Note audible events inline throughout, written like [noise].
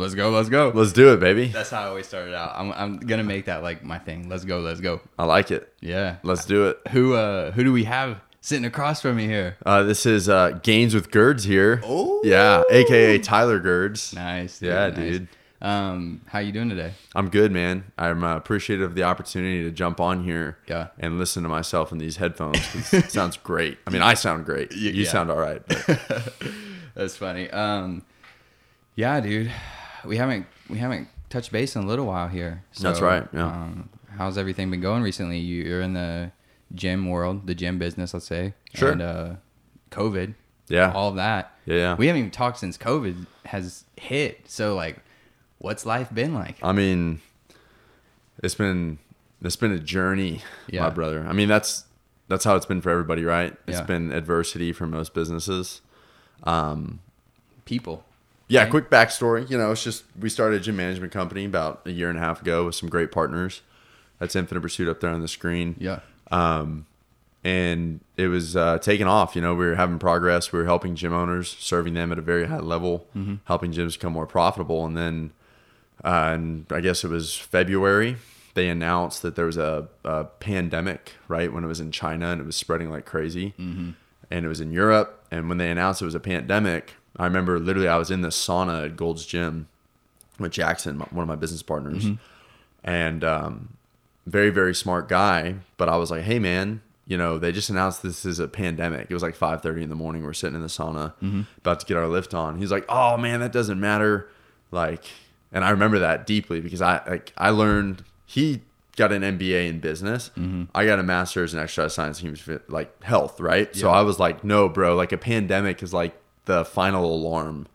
Let's go. Let's go. Let's do it, baby. That's how I always started out. I'm, I'm gonna make that like my thing. Let's go. Let's go. I like it. Yeah. Let's do it. Who uh who do we have sitting across from me here? Uh, this is uh, Gains with Girds here. Oh. Yeah, aka Tyler Girds. Nice. Yeah, nice. dude. Um, how you doing today? I'm good, man. I'm uh, appreciative of the opportunity to jump on here Yeah. and listen to myself in these headphones. [laughs] it sounds great. I mean, I sound great. You yeah. sound all right. [laughs] That's funny. Um, yeah, dude. We haven't we haven't touched base in a little while here. So, That's right, yeah. Um, how's everything been going recently? You, you're in the gym world, the gym business, let's say. Sure. And uh, COVID. Yeah. All of that. Yeah, yeah. We haven't even talked since COVID has hit. So like, what's life been like? I mean, it's been it's been a journey, Yeah. my brother. I mean, that's that's how it's been for everybody, right? It's Yeah. been adversity for most businesses. People. Yeah, quick backstory. You know, it's just we started a gym management company about a year and a half ago with some great partners. That's Infinite Pursuit up there on the screen. Yeah. and it was uh, taking off. You know, we were having progress. We were helping gym owners, serving them at a very high level, helping gyms become more profitable. And then, uh, and I guess it was February, they announced that there was a, a pandemic, right, when it was in China and it was spreading like crazy. Mm-hmm. And it was in Europe. And when they announced it was a pandemic, I remember literally I was in the sauna at Gold's Gym with Jackson, one of my business partners. Mm-hmm. And um, very very smart guy but i was like hey man you know they just announced this is a pandemic. It was like 5.30 in the morning we're sitting in the sauna mm-hmm. about to get our lift on. He's like oh man that doesn't matter. Like and i remember that deeply because i like i learned he got an mba in business. Mm-hmm. I got a master's in exercise science and human like health right? So i was like no bro like a pandemic is like the final alarm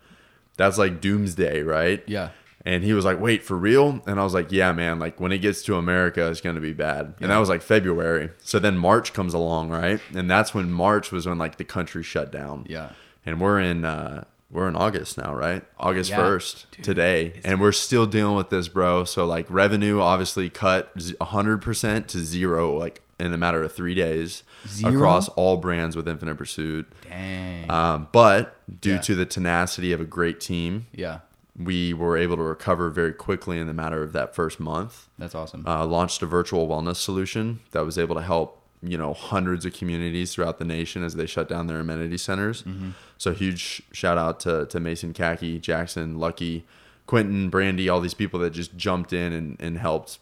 that's like doomsday right Yeah. and he was like, wait, for real? And I was like, yeah, man. Like when it gets to America, it's going to be bad. And that was like February. So then March comes along, right? And that's when March was when like the country shut down. Yeah. And we're in, uh, we're in August now, right? August Yeah. 1st today. And we're still dealing with this, bro. So like revenue obviously cut z- 100% to zero, like in a matter of three days Zero? across all brands with Infinite Pursuit. Dang. Um, but due Yeah. to the tenacity of a great team, yeah. we were able to recover very quickly in the matter of that first month. That's awesome. Uh, launched a virtual wellness solution that was able to help you know hundreds of communities throughout the nation as they shut down their amenity centers. Mm-hmm. So huge shout out to to Mason Khaki, Jackson, Lucky, Quentin, Brandy, all these people that just jumped in and, and helped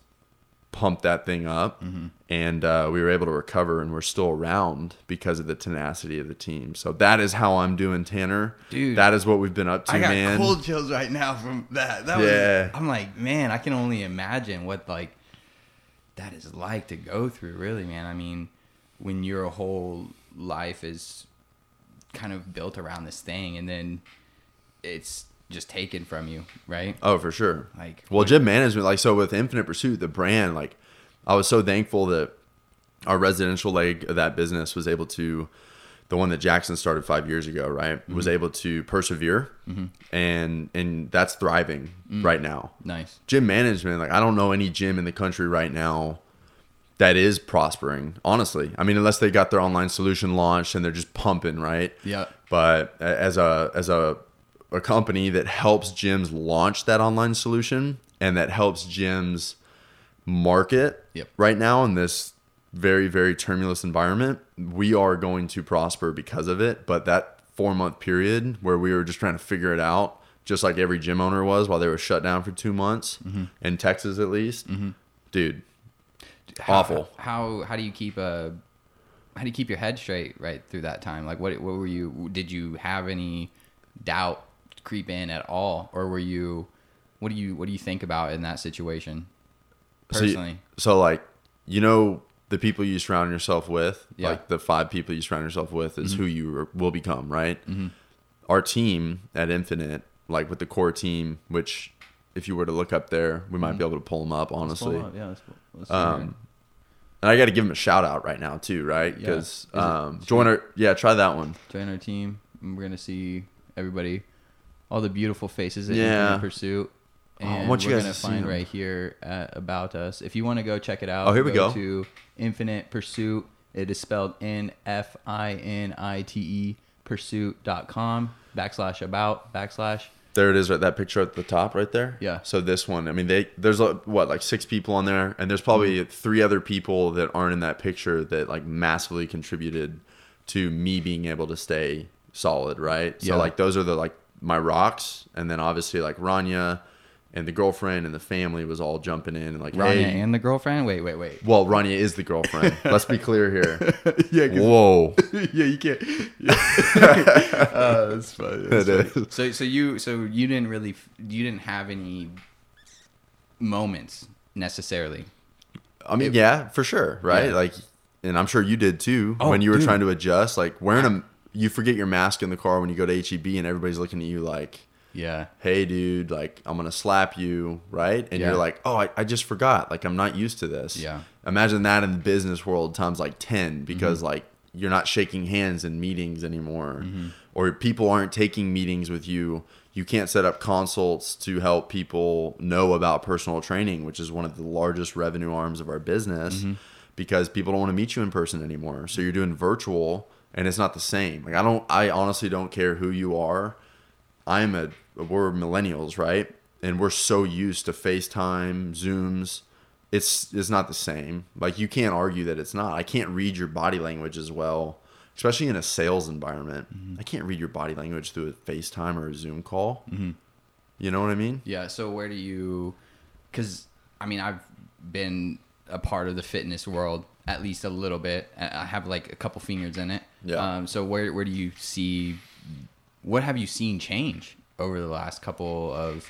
pump that thing up. Mm-hmm. And uh, we were able to recover, and we're still around because of the tenacity of the team. So that is how I'm doing, Tanner. Dude. that is what we've been up to, I got man. cold chills right now from that. That Yeah. was. I'm like, man, I can only imagine what like that is like to go through. Really, man. I mean, when your whole life is kind of built around this thing, and then it's just taken from you, right? Oh, for sure. Like, Well, gym management, like so with Infinite Pursuit, the brand, like I was so thankful that our residential leg of that business was able to, the one that Jackson started five years ago, right, mm-hmm. was able to persevere, mm-hmm. and and that's thriving mm. right now. nice. Gym management, like I don't know any gym in the country right now that is prospering. Honestly, I mean, unless they got their online solution launched and they're just pumping, right? Yeah. but as a as a a company that helps gyms launch that online solution and that helps gyms market Yep. right now in this very very turbulent environment we are going to prosper because of it but that four month period where we were just trying to figure it out just like every gym owner was while they were shut down for two months mm-hmm. in texas at least mm-hmm. dude How- Awful. How how do you keep a how do you keep your head straight right through that time? Like, what what were you? Did you have any doubt creep in at all, or were you? What do you what do you think about in that situation? Personally, So, like, you know, the people you surround yourself with, Yeah. like the five people you surround yourself with, is who you will become, right? Our team at Infinite, like with the core team, which if you were to look up there, we might be able to pull them up, honestly. yeah, let's, let's Um, and I got to give them a shout out right now too, right? Yeah. Because it- um, join our yeah, try that one. join our team. We're gonna see everybody, all the beautiful faces that Yeah. Infinite Pursuit. Oh, And want you we're guys gonna to find them. right here at About Us. If you want to go check it out, Oh, here we go. To Infinite Pursuit. It is spelled N F I N I T E Pursuit.com backslash about backslash. There it is, right? That picture at the top, right there. Yeah. So this one, I mean, they there's what like six people on there, and there's probably Mm-hmm. three other people that aren't in that picture that like massively contributed to me being able to stay solid, right? So Yeah. like those are the like my rocks, and then obviously like Rania and the girlfriend and the family was all jumping in and like Rania hey. and the girlfriend. Wait, wait, wait. well, Rania is the girlfriend. [laughs] Let's be clear here. [laughs] yeah, Whoa. [laughs] yeah, you can't. uh, that's funny. That's It funny. is. So, so you, so you didn't really, you didn't have any moments necessarily. I mean, yeah, for sure, right? Yeah. Like, and I'm sure you did too Oh, when you were dude. trying to adjust. Like wearing a, you forget your mask in the car when you go to HEB, and everybody's looking at you like, Yeah. "Hey, dude, like I'm gonna slap you," right? And Yeah. you're like, "Oh, I, I just forgot. Like I'm not used to this." Yeah. Imagine that in the business world times like ten, because Mm-hmm. like you're not shaking hands in meetings anymore, Mm-hmm. or people aren't taking meetings with you. You can't set up consults to help people know about personal training, which is one of the largest revenue arms of our business, Mm-hmm. because people don't want to meet you in person anymore. So you're doing virtual, and it's not the same. Like I don't, I honestly don't care who you are. I'm a we're millennials, right? And we're so used to FaceTime, Zooms. It's it's not the same. Like you can't argue that it's not. I can't read your body language as well, especially in a sales environment. I can't read your body language through a FaceTime or a Zoom call. Mm-hmm. You know what I mean? Yeah. So where do you? Because I mean, I've been a part of the fitness world at least a little bit. I have like a couple fingers in it. Yeah. Um, so where where do you see? What have you seen change over the last couple of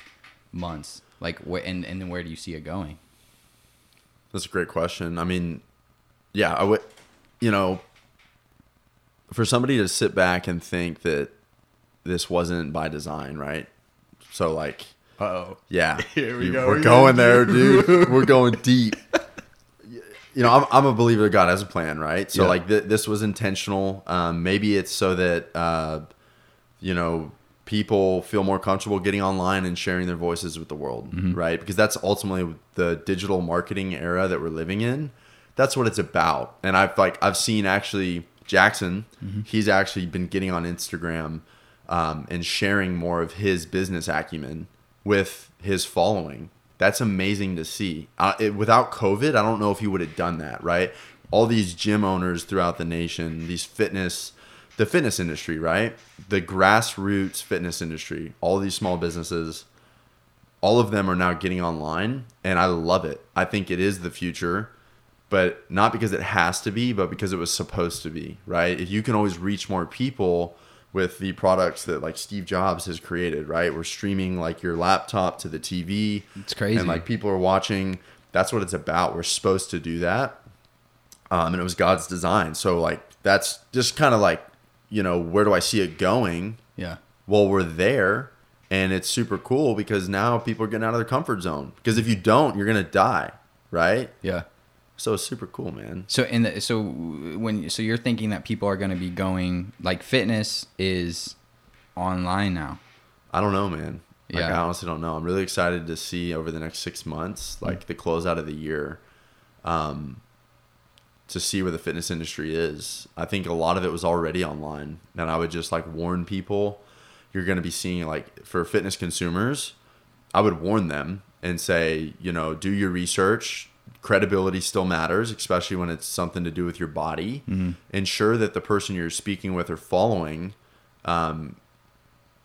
months? Like, wh- and and then where do you see it going? That's a great question. I mean, yeah, I would, you know, for somebody to sit back and think that this wasn't by design, right? So like, Oh. yeah, [laughs] Here we you- go. We're going there, dude. [laughs] We're going deep. You know, I'm, I'm a believer that God has a plan, right? So Yeah. like, th- this was intentional. Um, maybe it's so that uh, you know people feel more comfortable getting online and sharing their voices with the world, right? Because that's ultimately the digital marketing era that we're living in. That's what it's about. And I've like I've seen actually Jackson. He's actually been getting on Instagram um, and sharing more of his business acumen with his following. That's amazing to see. Uh, it, without COVID, I don't know if he would have done that, right? All these gym owners throughout the nation, these fitness, the fitness industry, right? The grassroots fitness industry, all these small businesses, all of them are now getting online, and I love it. I think it is the future, but not because it has to be, but because it was supposed to be, right? If you can always reach more people with the products that like Steve Jobs has created, right? We're streaming like your laptop to the TV. It's crazy. And like people are watching. That's what it's about. We're supposed to do that. Um, and it was God's design. So like that's just kind of like, you know, where do I see it going? Yeah. well we're there and it's super cool because now people are getting out of their comfort zone because if you don't you're gonna die right Yeah. So it's super cool man So in the so when so you're thinking that people are going to be going like fitness is online now. i don't know man like Yeah. i honestly don't know i'm really excited to see over the next six months like the closeout of the year um to see where the fitness industry is i think a lot of it was already online and i would just like warn people you're going to be seeing like for fitness consumers I would warn them and say, you know, do your research. Credibility still matters, especially when it's something to do with your body. Mm-hmm. Ensure that the person you're speaking with or following um,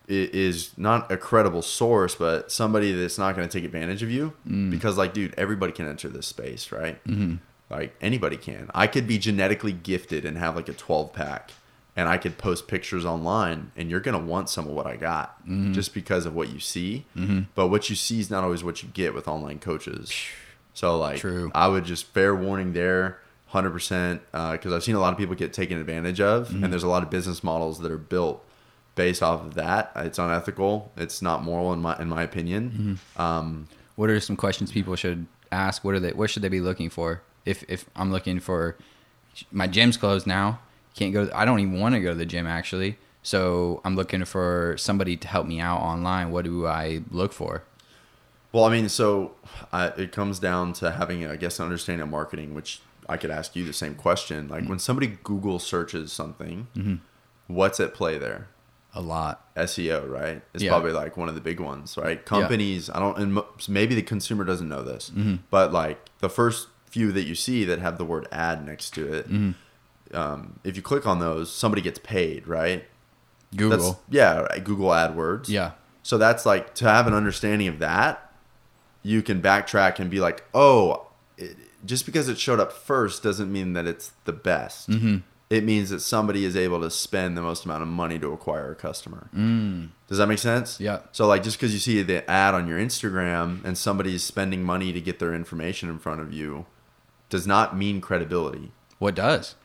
is not a credible source, but somebody that's not going to take advantage of you. Mm. Because, like, dude, everybody can enter this space, right? Mm-hmm. Like, anybody can. I could be genetically gifted and have like a 12 pack. And I could post pictures online, and you're gonna want some of what I got mm-hmm. just because of what you see. But what you see is not always what you get with online coaches. So, like, True. I would just fair warning there, hundred percent, uh, because I've seen a lot of people get taken advantage of, and mm-hmm. there's a lot of business models that are built based off of that. It's unethical. It's not moral in my in my opinion. Mm-hmm. Um, What are some questions people should ask? What are they? What should they be looking for? If if I'm looking for my gym's closed now, can't go. I don't even want to go to the gym actually. So I'm looking for somebody to help me out online. What do I look for? Well, I mean, so uh, it comes down to having, I guess, an understanding of marketing, which I could ask you the same question. Like when somebody Google searches something, what's at play there? A lot. SEO, right? It's Yeah. probably like one of the big ones, right? Companies, I don't, and maybe the consumer doesn't know this, Mm-hmm. but like the first few that you see that have the word ad next to it, Mm-hmm. um, if you click on those, somebody gets paid, right? Google. That's, yeah, Google AdWords. yeah. So that's like to have an understanding of that, you can backtrack and be like, oh, it, just because it showed up first doesn't mean that it's the best. Mm-hmm. It means that somebody is able to spend the most amount of money to acquire a customer. Mm. Does that make sense? Yeah. So like just because you see the ad on your Instagram and somebody's spending money to get their information in front of you, does not mean credibility. What does?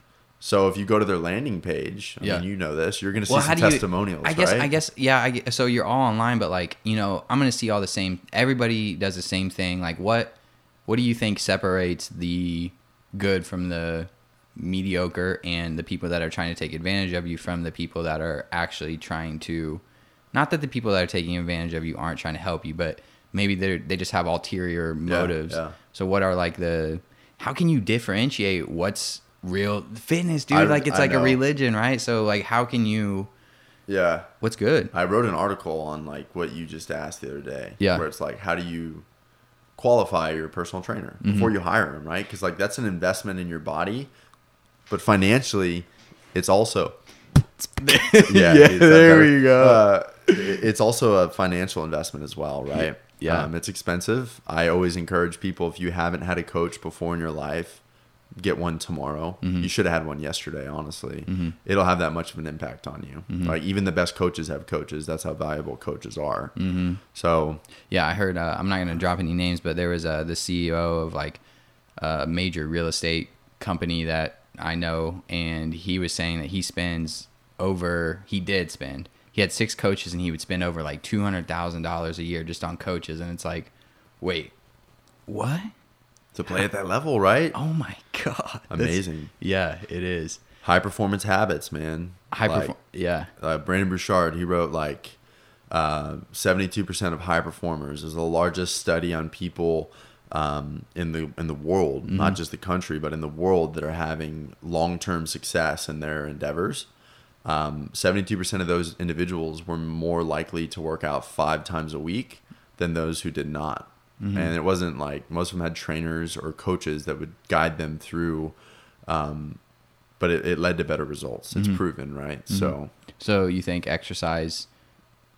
So if you go to their landing page, I Yeah. mean, you know this, you're going to see Well, some you- testimonials, I guess. right? I guess. Yeah. I guess, so you're all online, but like you know, I'm gonna see all the same. Everybody does the same thing. Like what? What do you think separates the good from the mediocre, and the people that are trying to take advantage of you from the people that are actually trying to? Not that the people that are taking advantage of you aren't trying to help you, but maybe they they just have ulterior motives. yeah. So what are like the? How can you differentiate what's real fitness, dude? I- like it's I like a religion, right? So like, how can you? yeah. What's good? I wrote an article on like what you just asked the other day. Yeah. Where it's like, how do you qualify your personal trainer Mm-hmm. before you hire him, right? Because like that's an investment in your body, but financially, it's also [laughs] yeah. [laughs] that there we go. Uh, it's also a financial investment as well, right? Yeah. Um, it's expensive. I always encourage people if you haven't had a coach before in your life, get one tomorrow. Mm-hmm. You should have had one yesterday, honestly. It'll have that much of an impact on you. Mm-hmm. Like even the best coaches have coaches. That's how valuable coaches are. Mm-hmm. So Yeah, I heard. Uh, I'm not gonna drop any names, but there was uh, the CEO of like a major real estate company that I know, and he was saying that he spends over. He did spend. He had six coaches, and he would spend over like two hundred thousand dollars a year just on coaches. And it's like, wait, what? To play at that level, right? Oh my god! That's- Amazing. yeah, it is. High performance habits, man. High Like, perform. Yeah. uh, Brendon Burchard, he wrote like uh, 72% of high performers is the largest study on people um, in the in the world, Mm-hmm. not just the country, but in the world that are having long term success in their endeavors. Um, 72% of those individuals were more likely to work out five times a week than those who did not. Mm-hmm. And it wasn't like most of them had trainers or coaches that would guide them through, um, but it, it led to better results. It's Mm-hmm. proven, right? So. So you think exercise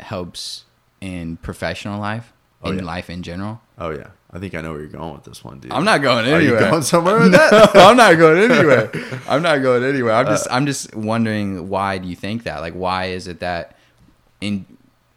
helps in professional life, Oh, in yeah. life in general? Oh yeah, I think I know where you're going with this one, dude. I'm not going Are you anywhere. going somewhere with [laughs] that? I'm not going anywhere. [laughs] I'm not going anywhere. I'm Uh, just I'm just wondering why do you think that? Like why is it that in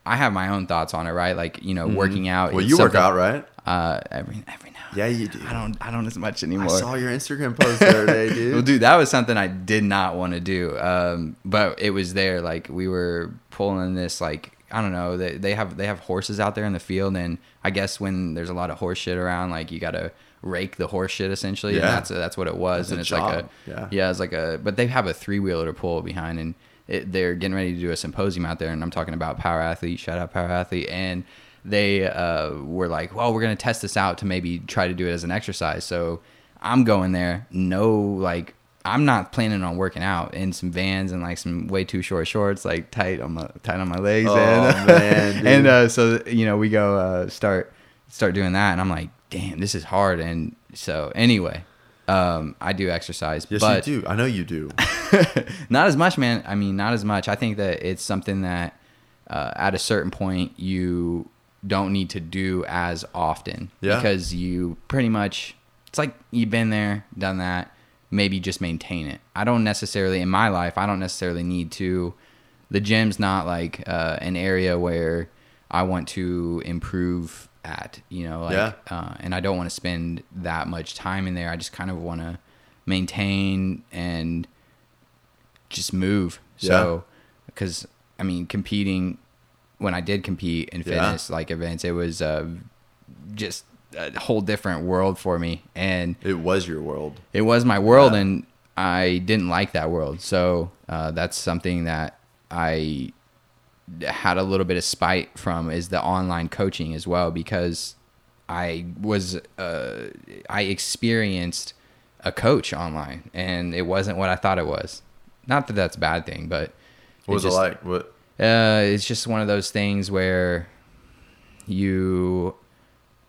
I have my own thoughts on it, right? Like, you know, working out Mm-hmm. Well, you work out, right? Uh every every now. Yeah, you do. I don't I don't as much anymore. I saw your Instagram post the other day, [laughs] dude. Well, dude, that was something I did not want to do. Um, but it was there. Like we were pulling this, like I don't know. They they have they have horses out there in the field, and I guess when there's a lot of horse shit around, like you got to rake the horse shit essentially. And Yeah. that's that's what it was. That's and a it's like a Yeah. yeah, it's like a. But they have a three wheeler to pull behind, and it, they're getting ready to do a symposium out there. And I'm talking about power athlete. Shout out power athlete and. They uh, were like, "Well, we're gonna test this out to maybe try to do it as an exercise." So I'm going there. No, like I'm not planning on working out in some vans and like some way too short shorts, like tight on my tight on my legs. Oh, and, man, [laughs] and uh, so you know we go uh, start start doing that, and I'm like, damn, this is hard. And so anyway, um, I do exercise, yes, but you do. I know you do. [laughs] not as much, man. I mean, not as much. I think that it's something that uh, at a certain point you don't need to do as often Yeah. because you pretty much it's like you've been there, done that. Maybe just maintain it. I don't necessarily in my life. I don't necessarily need to. The gym's not like uh, an area where I want to improve at. You know, like, Yeah. uh, and I don't want to spend that much time in there. I just kind of want to maintain and just move. So, because I mean, competing when I did compete in Yeah. fitness like events, it was uh, just a whole different world for me, and It was your world. it was my world, Yeah. and I didn't like that world. So uh, that's something that I had a little bit of spite from is the online coaching as well because I was uh, I experienced a coach online and it wasn't what I thought it was. Not that that's a bad thing, but What was just- it like? What? Uh, it's just one of those things where you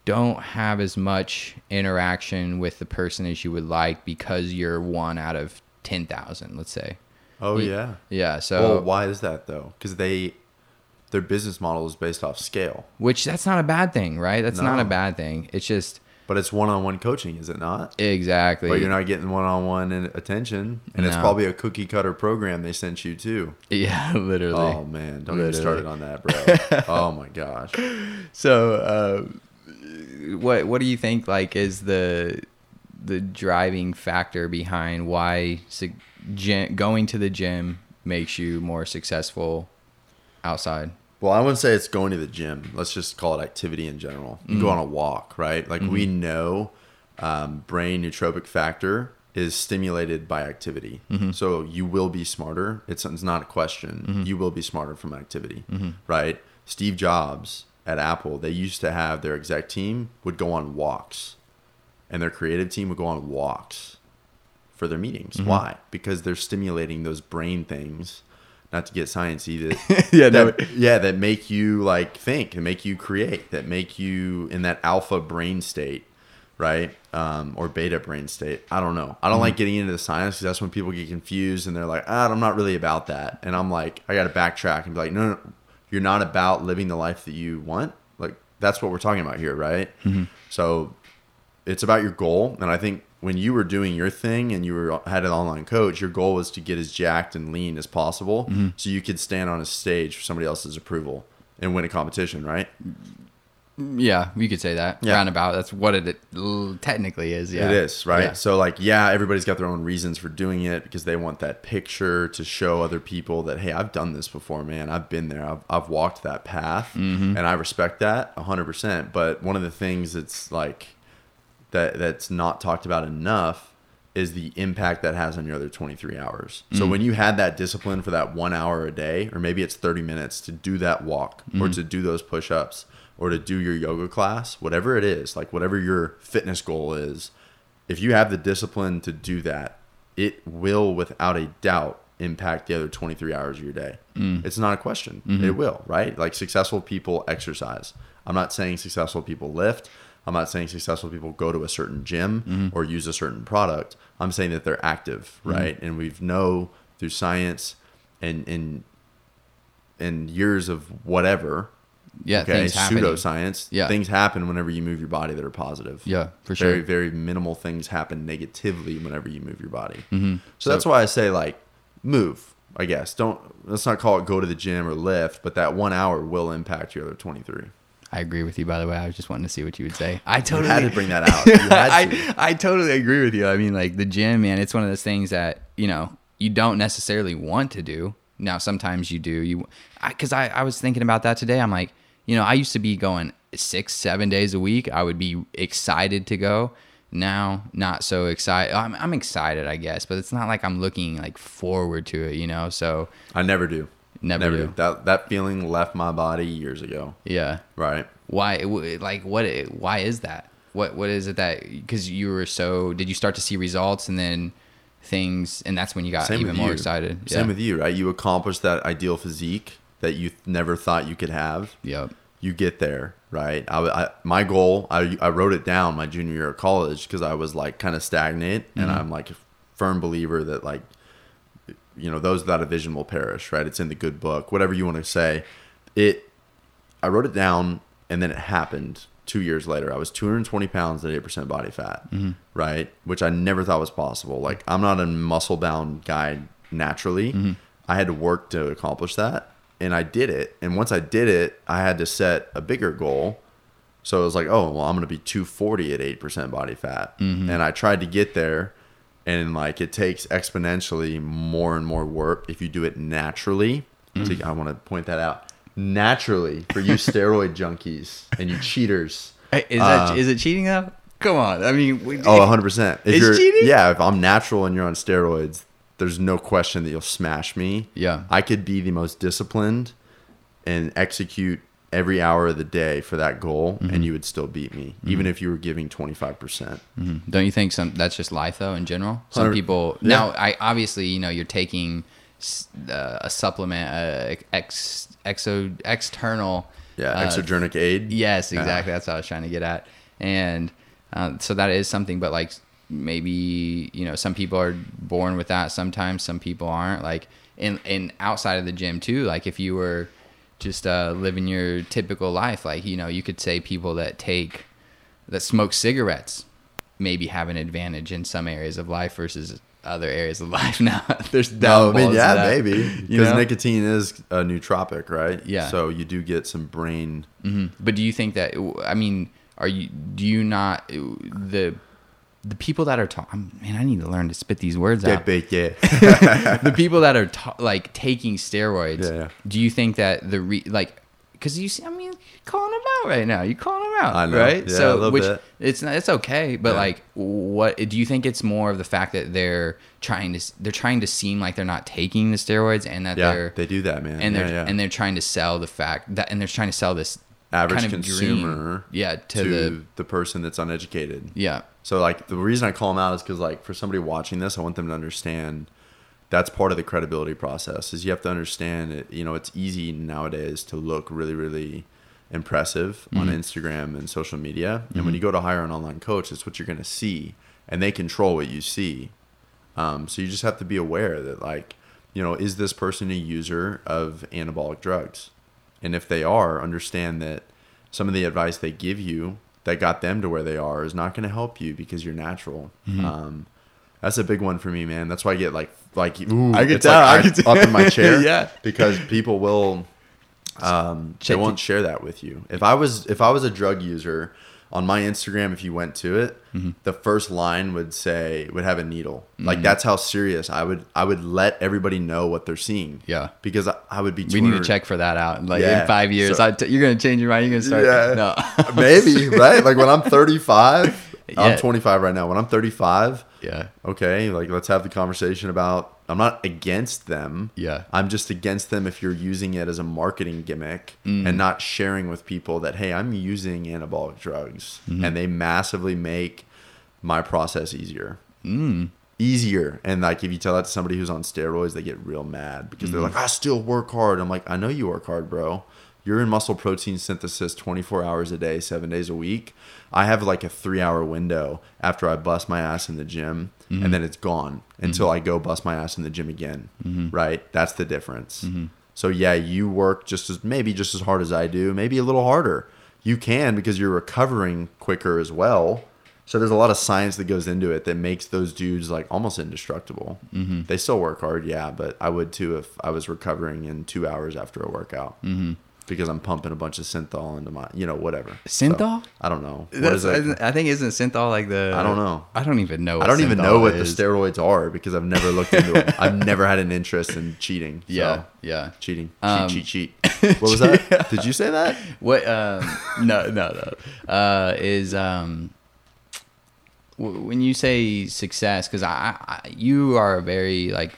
don't have as much interaction with the person as you would like because you're one out of 10,000, let's say. Oh Ye- yeah. Yeah. So, Well, why is that though? Because they their business model is based off scale, which that's not a bad thing, right? That's not a bad thing. It's just but it's one-on-one coaching, is it not? exactly. But you're not getting one-on-one attention, and it's probably a cookie cutter program they sent you to. Yeah, [laughs] literally. Oh man, don't get started on that, bro. [laughs] oh my gosh. So, uh, what what do you think like is the the driving factor behind why going to the gym makes you more successful outside? Well, I wouldn't say it's going to the gym. Let's just call it activity in general. You go mm. on a walk, right? Like we mm-hmm. know um, brain nootropic factor is stimulated by activity. Mm-hmm. So you will be smarter. It's, it's not a question. Mm-hmm. You will be smarter from activity, right? Steve Jobs at Apple, they used to have their exec team would go on walks and their creative team would go on walks for their meetings. Why? Because they're stimulating those brain things. Not to get sciencey, that [laughs] Yeah, no. that, yeah, that make you like think, and make you create, that make you in that alpha brain state, right? Um, or beta brain state. I don't know. I don't like getting into the science because that's when people get confused and they're like, ah, I'm not really about that. And I'm like, I got to backtrack and be like, no, no, you're not about living the life that you want. Like that's what we're talking about here, right? So it's about your goal and i think when you were doing your thing and you were had an online coach your goal was to get as jacked and lean as possible mm-hmm. so you could stand on a stage for somebody else's approval and win a competition right Yeah, you could say that. Yeah. Roundabout. That's what it l- technically is. Yeah, it is right Yeah. so like yeah everybody's got their own reasons for doing it because they want that picture to show other people that hey i've done this before man i've been there i've, I've walked that path mm-hmm. and i respect that 100% but one of the things that's like that that's not talked about enough is the impact that has on your other 23 hours. So mm. when you had that discipline for that 1 hour a day or maybe it's 30 minutes to do that walk or mm. to do those push-ups or to do your yoga class, whatever it is, like whatever your fitness goal is, if you have the discipline to do that, it will without a doubt impact the other 23 hours of your day. Mm. It's not a question. Mm-hmm. It will, right? Like successful people exercise. I'm not saying successful people lift. I'm not saying successful people go to a certain gym or use a certain product. I'm saying that they're active, right? And we've know through science and and and years of whatever, Yeah, okay, things pseudoscience, Yeah. things happen whenever you move your body that are positive. Yeah, for sure. very very minimal things happen negatively whenever you move your body. Mm-hmm. So, that's why I say like move. I guess don't let's not call it go to the gym or lift, but that one hour will impact your other twenty three. I agree with you. By the way, I was just wanting to see what you would say. I You totally had to bring that out. You. [laughs] I, I totally agree with you. I mean, like the gym, man, it's one of those things that, you know, you don't necessarily want to do. Now, sometimes you do. You, because I, I, was thinking about that today. I'm like, you know, I used to be going six, seven days a week. I would be excited to go. Now, not so excited. I'm, I'm excited, I guess, but it's not like I'm looking like forward to it, you know? So, I never do. Never do. That that feeling left my body years ago. yeah. Right. Why, like, what, why is that? What, what is it that, because you were so, did you start to see results and then things, and that's when you got Same even more you. excited? Same yeah. with you, right? You accomplished that ideal physique that you never thought you could have. Yep. you get there, right? I, I my goal, I, I wrote it down my junior year of college because I was like kind of stagnant, and mm-hmm. I'm like a firm believer that like, you know, those without a vision will perish, right? It's in the good book, whatever you want to say. It, I wrote it down, and then it happened two years later. I was 220 pounds at 8% body fat, mm-hmm. right? Which I never thought was possible. Like I'm not a muscle bound guy naturally. Mm-hmm. I had to work to accomplish that and I did it. And once I did it, I had to set a bigger goal. So it was like, oh, well, I'm going to be 240 at 8% body fat. Mm-hmm. And I tried to get there. And like it takes exponentially more and more work if you do it naturally. So I want to point that out. Naturally, for you [laughs] steroid junkies and you cheaters. Hey, is that Uh, is it cheating though? Come on. I mean, we, Oh, [laughs] 100%. If It's you're, cheating? Yeah, if I'm natural and you're on steroids, there's no question that you'll smash me. Yeah. I could be the most disciplined and execute every hour of the day for that goal, Mm-hmm. and you would still beat me, even if you were giving 25%. Don't you think some that's just life though in general? Some people yeah. now I obviously, you know, you're taking uh, a supplement, uh, ex exo external. Yeah, uh, exogenic aid. Yes, exactly. That's what I was trying to get at. And uh, so that is something, but like maybe you know some people are born with that. Sometimes some people aren't. Like in in outside of the gym too. Like if you were just uh, living your typical life, like you know you could say people that take that smoke cigarettes maybe have an advantage in some areas of life versus other areas of [laughs] life. Now there's No, I mean, yeah, maybe because nicotine is a nootropic, right? Yeah. So you do get some brain. hmm But do you think that? I mean, are you? Do you not the the people that are talking? Man, I need to learn to spit these words out. big, yeah. [laughs] the people that are ta- like taking steroids. Yeah, yeah. Do you think that the re- like? Because you see, I mean, calling them out right now. You calling them out, I know. right? Yeah, so, which bit. it's not, it's okay, but Yeah. like, what do you think? It's more of the fact that they're trying to they're trying to seem like they're not taking the steroids, and that yeah, they're they do that, man. and they're and they're trying to sell the fact that and they're trying to sell this average kind of consumer dream, yeah, to, to, the the, person that's uneducated. yeah, So like the reason I call them out is because like for somebody watching this, I want them to understand that's part of the credibility process. Is you have to understand it. You know, it's easy nowadays to look really, really impressive on Mm-hmm. Instagram and social media. And when you go to hire an online coach, it's what you're going to see, and they control what you see. Um, so you just have to be aware that like, you know, is this person a user of anabolic drugs? And if they are, understand that some of the advice they give you that got them to where they are is not going to help you because you're natural. Mm-hmm. Um, that's a big one for me, man. That's why I get like like ooh, I tell, [laughs] I like can I'm up in my [laughs] chair, Yeah. because people will [laughs] um, they won't share that with you. If I was if I was a drug user on my Instagram, if you went to it, Mm-hmm. the first line would say would have a needle. Like that's how serious I would I would let everybody know what they're seeing. Yeah. because I, I would be. we need to check for that out. Like Yeah, in five years, so- t- you're gonna change your mind. You're gonna start. Yeah. No. [laughs] Maybe right. Like when I'm [laughs] 35, Yeah. I'm 25 right now. When I'm 35, yeah. okay, like let's have the conversation about. I'm not against them. Yeah. I'm just against them if you're using it as a marketing gimmick Mm. and not sharing with people that hey, I'm using anabolic drugs Mm-hmm. and they massively make my process easier. Mm. Easier. And like if you tell that to somebody who's on steroids, they get real mad because they're Mm-hmm. like, I still work hard. I'm like, I know you work hard, bro. You're in muscle protein synthesis 24 hours a day, seven days a week. I have like a three hour window after I bust my ass in the gym Mm-hmm. and then it's gone until I go bust my ass in the gym again. Mm-hmm. Right? That's the difference. So yeah, you work just as maybe just as hard as I do, maybe a little harder. You can because you're recovering quicker as well. So there's a lot of science that goes into it that makes those dudes like almost indestructible. Mm-hmm. They still work hard, yeah, but I would too if I was recovering in two hours after a workout. Because I'm pumping a bunch of synthol into my, you know, whatever. So, Synthol? I don't know. What That's, is it? I think isn't synthol like the? I don't know. I don't even know. I don't even know what is. the steroids are because I've never looked into them. I've [laughs] never had an interest in cheating. so- Yeah, yeah. cheating. Cheat, Um, cheat, cheat. [laughs] What was that? [laughs] Did you say that? What? Um, no, no, no. Uh, is um, w- when you say success, because I, I, you are a very like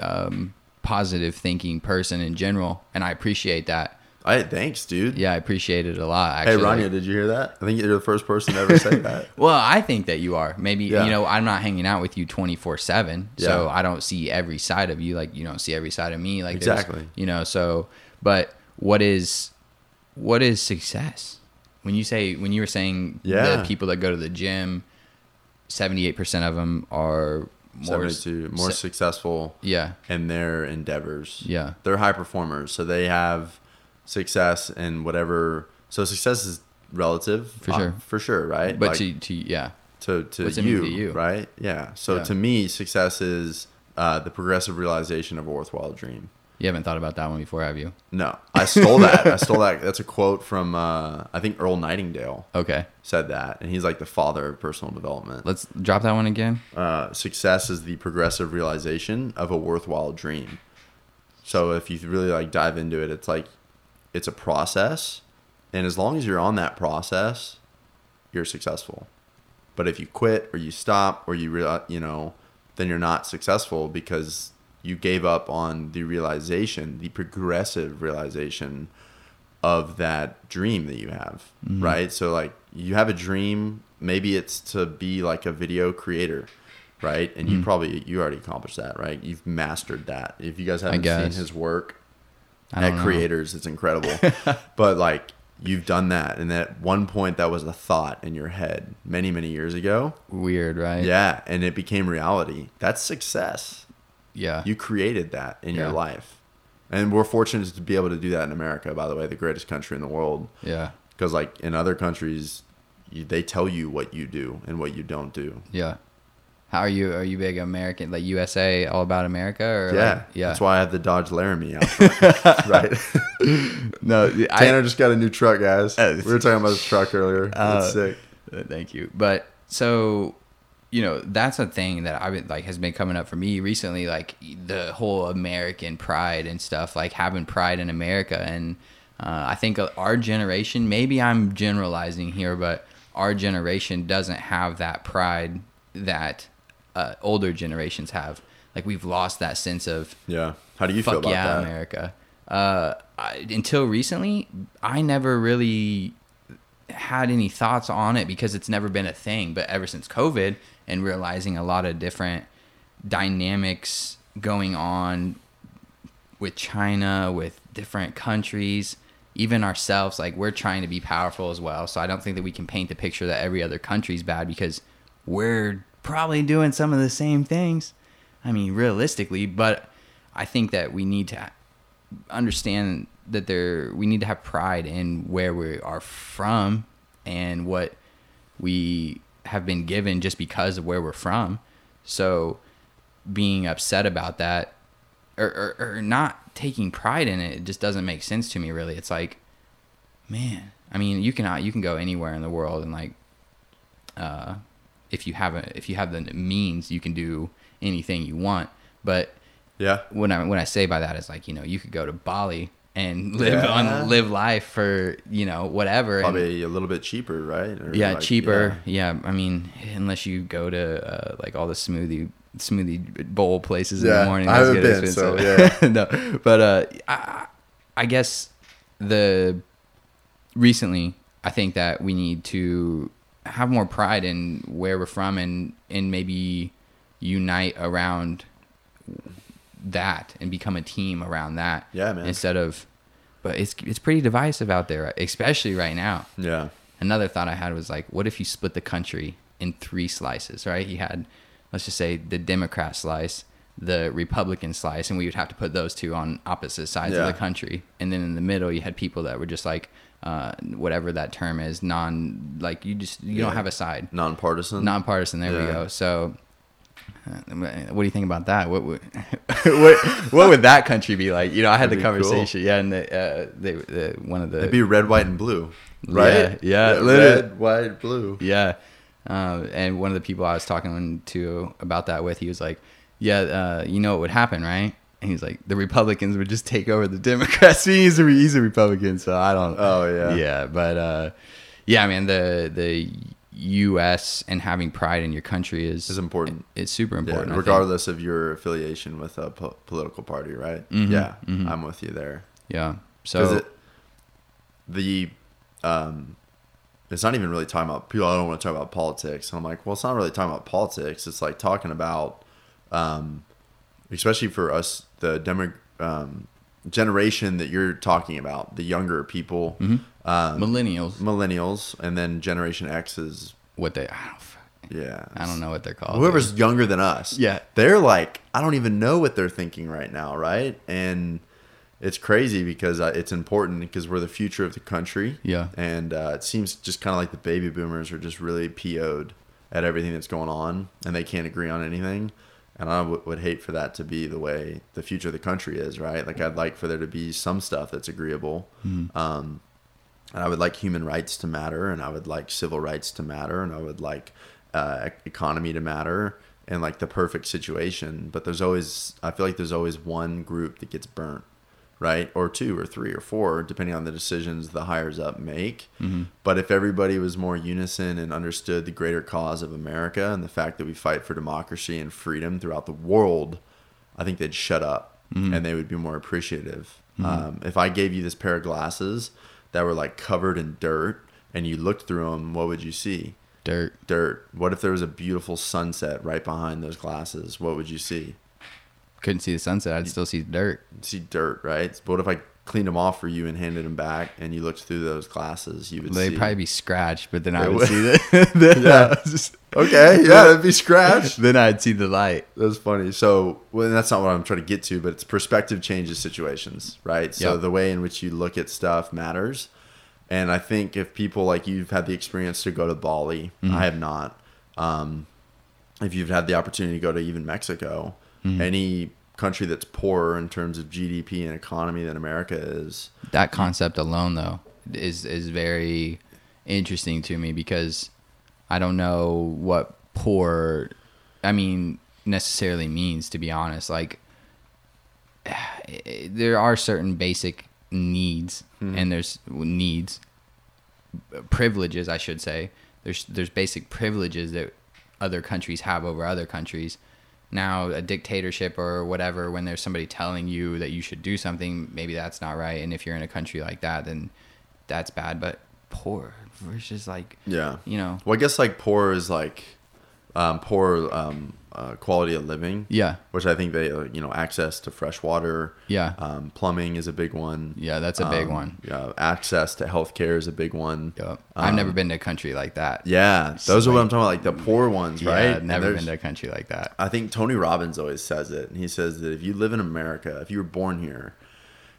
um, positive thinking person in general, and I appreciate that. Hey, thanks, dude. Yeah, I appreciate it a lot. Hey, Rania, did you hear that? I think you're the first person to ever say [laughs] that. Well, I think that you are. Maybe Yeah. you know, I'm not hanging out with you 24 seven, so Yeah. I don't see every side of you. Like you don't see every side of me. Like Exactly. You know, so but what is what is success? When you say when you were saying Yeah. the people that go to the gym, 78 percent of them are more. 72, more se- successful yeah, in their endeavors. Yeah. They're high performers, so they have success and whatever. So success is relative. For uh, sure. For sure, right? but Like, to to yeah, to to What's you, to you? right? Yeah. So Yeah. to me, success is uh, the progressive realization of a worthwhile dream. you haven't thought about that one before, have you? No, I stole that. I stole that. [laughs] That's a quote from uh, I think Earl Nightingale Okay, said that, and he's like the father of personal development. let's drop that one again. Uh, success is the progressive realization of a worthwhile dream. So if you really like dive into it, it's like it's a process, and as long as you're on that process, you're successful. But if you quit or you stop or you real you know, then you're not successful because you gave up on the realization, the progressive realization of that dream that you have, mm-hmm. right? So like you have a dream, maybe it's to be like a video creator. right? And you mm-hmm. probably you already accomplished that, right? You've mastered that. If you guys haven't seen his work at know. creators, it's incredible. [laughs] but like you've done that, and at one point that was a thought in your head many many years ago. Weird, right? Yeah, and it became reality. That's success. Yeah. You created that in your life. And we're fortunate to be able to do that in America, by the way, the greatest country in the world. yeah. Because, like, in other countries, you, they tell you what you do and what you don't do. Yeah. How are you? Are you big American, like USA, all about America, or Yeah. like- yeah? That's why I have the Dodge Laramie out [laughs] right. [laughs] no, I, Tanner just got a new truck, guys. Uh, we were talking about this truck earlier. Uh, it's sick. Uh, Thank you. But so, you know, that's a thing that I've been like has been coming up for me recently, like the whole American pride and stuff, like having pride in America. And uh, I think our generation, maybe I'm generalizing here, but our generation doesn't have that pride that uh, older generations have. Like we've lost that sense of Yeah. How do you feel about yeah, that? America. Uh, I, until recently, I never really had any thoughts on it because it's never been a thing. But ever since COVID and realizing a lot of different dynamics going on with China, with different countries, even ourselves, like we're trying to be powerful as well. So I don't think that we can paint the picture that every other country's bad because we're probably doing some of the same things. I mean, realistically, but I think that we need to understand that there we need to have pride in where we are from and what we have been given just because of where we're from. So being upset about that or, or, or not taking pride in it, it just doesn't make sense to me really. It's like, man, I mean, you can you can go anywhere in the world and like uh if you have a if you have the means, you can do anything you want. But Yeah. when I when I say by that is like you know you could go to Bali and [laughs] live Yeah. on live life for you know whatever. and- Probably a little bit cheaper, right? Or yeah, like- cheaper. Yeah. I mean, unless you go to uh, like all the smoothie smoothie bowl places in the morning. I haven't good been, so, [laughs] expensive. no, but uh, I, I guess the recently, I think that we need to have more pride in where we're from and and maybe unite around that and become a team around that. Yeah, man. Instead of, but it's it's pretty divisive out there, especially right now Yeah. another thought I had was like, what if you split the country in three slices, right? You had, let's just say, the Democrat slice, the Republican slice, and we would have to put those two on opposite sides Yeah. of the country. And then in the middle, you had people that were just like, uh, whatever that term is, non, like you just, you Yeah. don't have a side. Nonpartisan. Nonpartisan, there we go. So, uh, what do you think about that? What would [laughs] what, what would that country be like? You know, I had That'd the be cool. conversation, yeah, and the, uh, they, the one of the It'd be red, white, and blue, right? Yeah, yeah, red, white, blue. Yeah. Um, and one of the people I was talking to about that with, he was like, "Yeah, uh, you know what would happen, right?" And he's like, "The Republicans would just take over the Democrats." [laughs] he's a he's a Republican, so I don't. Oh, yeah. yeah. But uh, yeah, man, the the U.S. and having pride in your country is Is important. It's super important, think. regardless of your affiliation with a po- political party, right? Mhm, Yeah, mhm. I'm with you there. Yeah. So it, the, um, it's not even really talking about people. I don't want to talk about politics. And I'm like, well, it's not really talking about politics. It's like talking about, um, especially for us, the demo, um, generation that you're talking about, the younger people, Mhm. um, millennials, millennials, and then Generation X is what they I don't, yeah. I don't know what they're called. Whoever's younger than us, Yeah. they're like, I don't even know what they're thinking right now, right? And it's crazy because uh, it's important because we're the future of the country. Yeah. And uh, it seems just kind of like the baby boomers are just really PO'd at everything that's going on and they can't agree on anything. And I w- would hate for that to be the way the future of the country is, right? Like, I'd like for there to be some stuff that's agreeable. Um, and I would like human rights to matter, and I would like civil rights to matter, and I would like uh, economy to matter, and like the perfect situation. But there's always, I feel like there's always one group that gets burnt, right? Or two, or three, or four, depending on the decisions the hires up make. Mm-hmm. But if everybody was more unison and understood the greater cause of America and the fact that we fight for democracy and freedom throughout the world, I think they'd shut up mm-hmm. and they would be more appreciative. Mm-hmm. Um, if I gave you this pair of glasses that were like covered in dirt and you looked through them, what would you see? Dirt. Dirt. What if there was a beautiful sunset right behind those glasses? What would you see? Couldn't see the sunset. I'd still see dirt. See dirt, right? But what if I cleaned them off for you and handed them back, and you looked through those glasses? You would They'd see. probably be scratched, but then I would would. see [laughs] [laughs] then, Yeah. Just- okay, yeah, it'd be [laughs] scratched. then I'd see the light. That's funny. So, well, that's not what I'm trying to get to, but it's perspective changes situations, right? So Yep. the way in which you look at stuff matters. And I think if people like you've had the experience to go to Bali, I have not. Um, if you've had the opportunity to go to even Mexico, any country that's poorer in terms of GDP and economy than America is, That concept alone, though, is is very interesting to me because I don't know what poor, I mean, necessarily means. To be honest, like [sighs] there are certain basic needs, hmm. and there's needs, privileges, I should say. There's there's basic privileges that other countries have over other countries. Now, a dictatorship or whatever, when there's somebody telling you that you should do something, maybe that's not right. And if you're in a country like that, then that's bad. But poor versus like, yeah. you know, Well, I guess like poor is like um, poor um, uh, quality of living. yeah, which I think they, uh, you know, access to fresh water. Yeah. Um, plumbing is a big one. yeah, that's a big Um, one. Yeah. Access to healthcare is a big one. Yep. I've never um, been to a country like that. Yeah. Those are what I'm talking about, like the poor ones, Yeah, right? I've never been to a country like that. I think Tony Robbins always says it. And he says that if you live in America, if you were born here,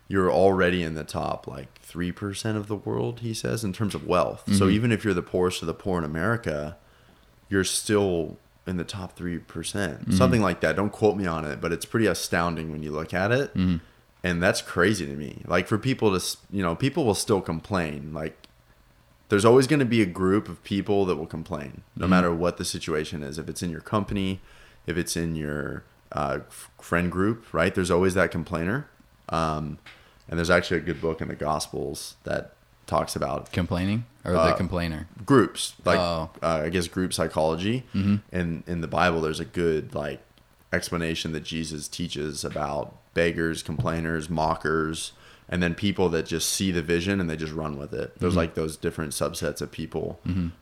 you're already in the top like 3% of the world, he says, in terms of wealth. Mm-hmm. So even if you're the poorest of the poor in America, you're still in the top 3%. Mm-hmm. Something like that. Don't quote me on it, but it's pretty astounding when you look at it. Mm-hmm. And that's crazy to me. Like for people to, you know, people will still complain. Like there's always going to be a group of people that will complain no Mm-hmm. matter what the situation is if it's in your company if it's in your uh, friend group right there's always that complainer um, and there's actually a good book in the gospels that talks about Complaining? Or the Uh, complainer? groups. Like Oh. uh, i guess group psychology. And in the bible there's a good like explanation that jesus teaches about beggars complainers mockers and then people that just see the vision and they just run with it. There's like those different subsets of people.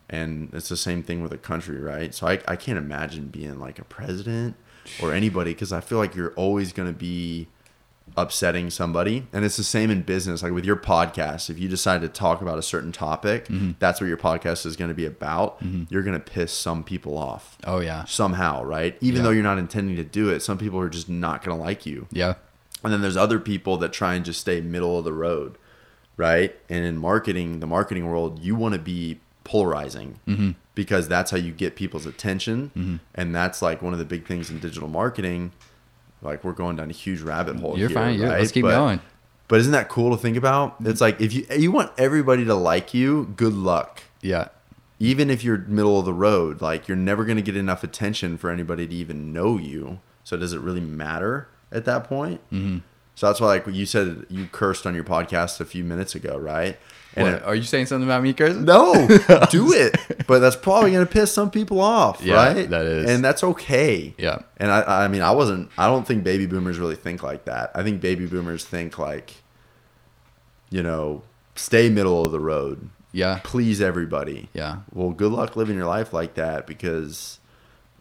And it's the same thing with a country right? So i, I can't imagine being like a president or [sighs] anybody because i feel like you're always going to be upsetting somebody. And it's the same in business. Like with your podcast if you decide to talk about a certain topic mm-hmm. that's what your podcast is going to be about. Mm-hmm. You're going to piss some people off. Oh yeah, somehow right? Even Yeah. though you're not intending to do it some people are just not going to like you. Yeah, and then there's other people that try and just stay middle of the road right? And in marketing the marketing world you want to be polarizing Mm-hmm. because that's how you get people's attention. Mm-hmm. And that's like one of the big things in digital marketing like we're going down a huge rabbit hole You're here, fine. Right? let's keep But- going. but isn't that cool to think about it's like if you you want everybody to like you good luck Yeah, even if you're middle of the road, like you're never going to get enough attention for anybody to even know you. So does it really matter at that point? Mm-hmm. So that's why, like you said, you cursed on your podcast a few minutes ago, right? And What, are you saying something about me, Chris? no, [laughs] do it. But that's probably going to piss some people off, Yeah, right? that is. and that's okay. Yeah. And I, I mean, I wasn't. I don't think baby boomers really think like that. I think baby boomers think like, you know, stay middle of the road Yeah, please everybody. Yeah. Well, good luck living your life like that because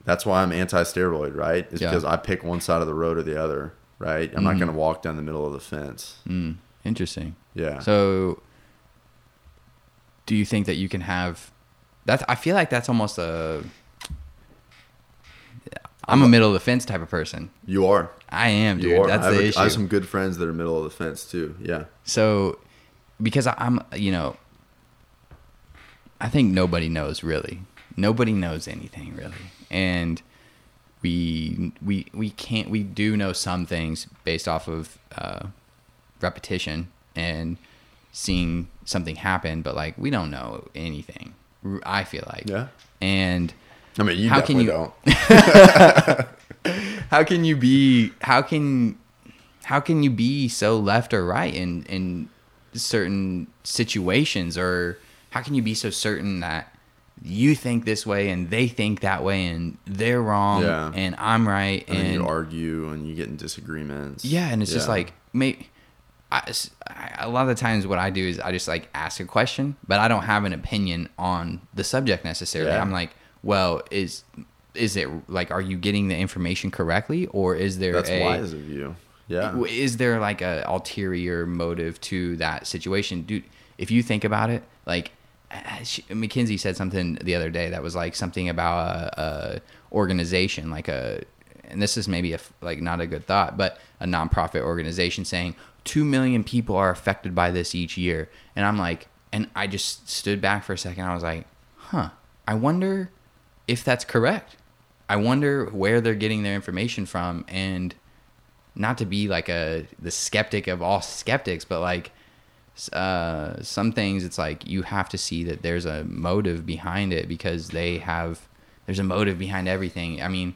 that's why I'm anti-steroid, right? Is Yeah. because I pick one side of the road or the other, right? I'm not Mhm. going to walk down the middle of the fence. mm, interesting. Yeah. So, do you think that you can have that? I feel like that's almost a. I'm a middle of the fence type of person. you are. I am, You dude. are. That's I, have the a- issue. I have some good friends that are middle of the fence too. Yeah. So, because I- I'm, you know, I think nobody knows really. Nobody knows anything really, and we we we can't. We do know some things based off of uh, repetition and seeing something happen, but like we don't know anything. I feel like. Yeah. And I mean, you How can you- don't. [laughs] how can you be how can how can you be so left or right in in certain situations or how can you be so certain that you think this way and they think that way and they're wrong Yeah. and I'm right And, and, you argue and you get in disagreements. yeah and it's just like may I, a lot of the times what I do is I just like ask a question, but I don't have an opinion on the subject necessarily. Yeah. I'm like, well, is is it like are you getting the information correctly or is there That's a wise of you. Yeah. is there like a ulterior motive to that situation dude if you think about it like uh, she, mckinsey said something the other day that was like something about a, a organization like a and this is maybe a like not a good thought but a nonprofit organization saying 2 million people are affected by this each year. And i'm like and i just stood back for a second. I was like huh i wonder if that's correct. I wonder where they're getting their information from. And not to be like a the skeptic of all skeptics, but like uh, some things, it's like you have to see that there's a motive behind it because they have there's a motive behind everything. I mean,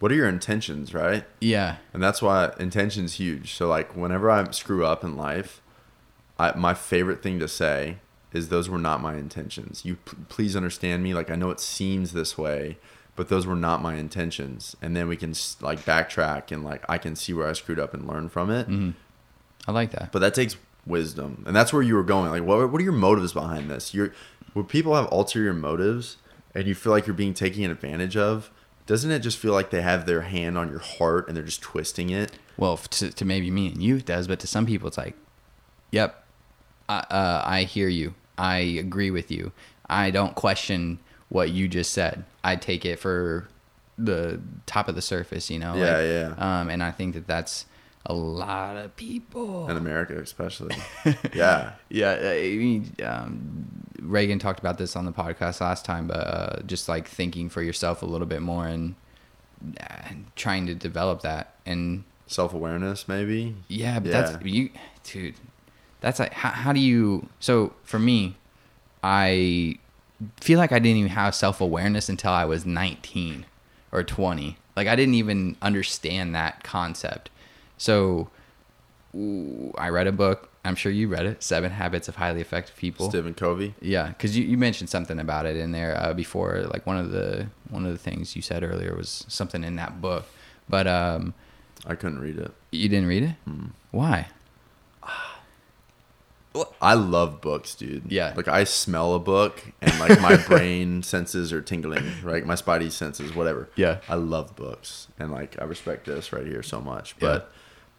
What are your intentions, right? yeah, And that's why intention's huge. So like whenever I screw up in life, I, my favorite thing to say is those were not my intentions. You p- please understand me. Like I know it seems this way, but those were not my intentions. And then we can like backtrack and like I can see where I screwed up and learn from it. Mm-hmm. I like that. But that takes wisdom, and that's where you were going. Like, what what are your motives behind this? You're when people have ulterior motives, and you feel like you're being taken advantage of. Doesn't it just feel like they have their hand on your heart and they're just twisting it? Well, to, to maybe me and you it does, but to some people it's like, yep, I, uh, I hear you. I agree with you. I don't question what you just said. I take it for the top of the surface, you know. Yeah, like, yeah. Um, and I think that that's a lot of people. In America, especially. [laughs] yeah. Yeah, I mean, um, Reagan talked about this on the podcast last time, but uh, just like thinking for yourself a little bit more and uh, trying to develop that and Self awareness, maybe. yeah, but Yeah. that's you, dude. That's like how, how do you? So for me, I feel like I didn't even have self awareness until I was 19 or 20. Like I didn't even understand that concept. So ooh, I read a book. I'm sure you read it, Seven Habits of Highly Effective People. Stephen Covey. Yeah, because you, you mentioned something about it in there uh, before. Like one of the one of the things you said earlier was something in that book, but um, I couldn't read it. you didn't read it. Hmm. Why? [sighs] I love books, dude. Yeah. Like I smell a book and like my [laughs] brain senses are tingling, right? My spidey senses, whatever. Yeah. I love books and like I respect this right here so much. But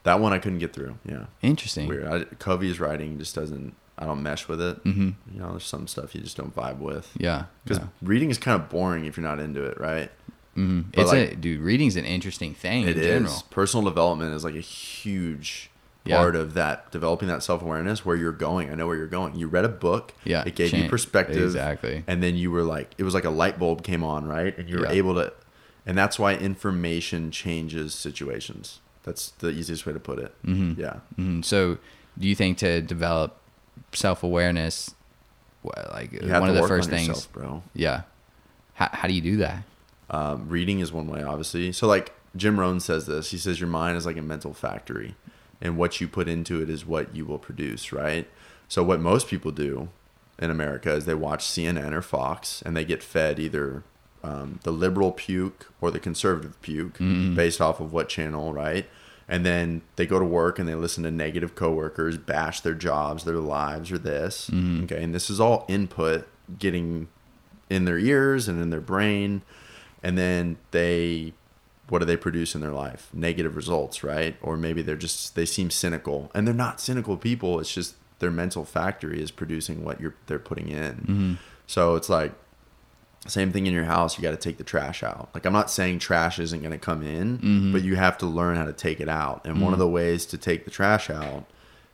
that one I couldn't get through. Yeah. Interesting. Weird. I, Covey's writing just doesn't. I don't mesh with it. Mm-hmm. You know, there's some stuff you just don't vibe with. Yeah. Because yeah. reading is kind of boring if you're not into it, right? Mm-hmm. it's like- a dude. Reading's an interesting thing It in is. general. Personal development is like a huge Yeah. part of that developing that self awareness where you're going. I know where you're going. You read a book. Yeah, It gave you perspective. exactly. And then you were like, it was like a light bulb came on, right? And you were Yeah. able to, and that's why information changes situations. That's the easiest way to put it. Mhm. Yeah. Mhm. So, do you think to develop self awareness, like one of the first on things? yourself, bro. Yeah. How, how do you do that? Um, reading is one way, obviously. So, like Jim Rohn says this. He says your mind is like a mental factory, and what you put into it is what you will produce, right? So, what most people do in America is they watch CNN or Fox, and they get fed either um, the liberal puke or the conservative puke, mm-hmm. based off of what channel, right? And then they go to work and they listen to negative coworkers bash their jobs, their lives, or this. Mm-hmm. Okay, and this is all input getting in their ears and in their brain. And then they what do they produce in their life? Negative results right? Or maybe they're just they seem cynical. And they're not cynical people. It's just their mental factory is producing what you're they're putting in. Mm-hmm. So it's like same thing in your house you got to take the trash out. Like i'm not saying trash isn't going to come in mm-hmm. but you have to learn how to take it out. And one of mm. the ways to take the trash out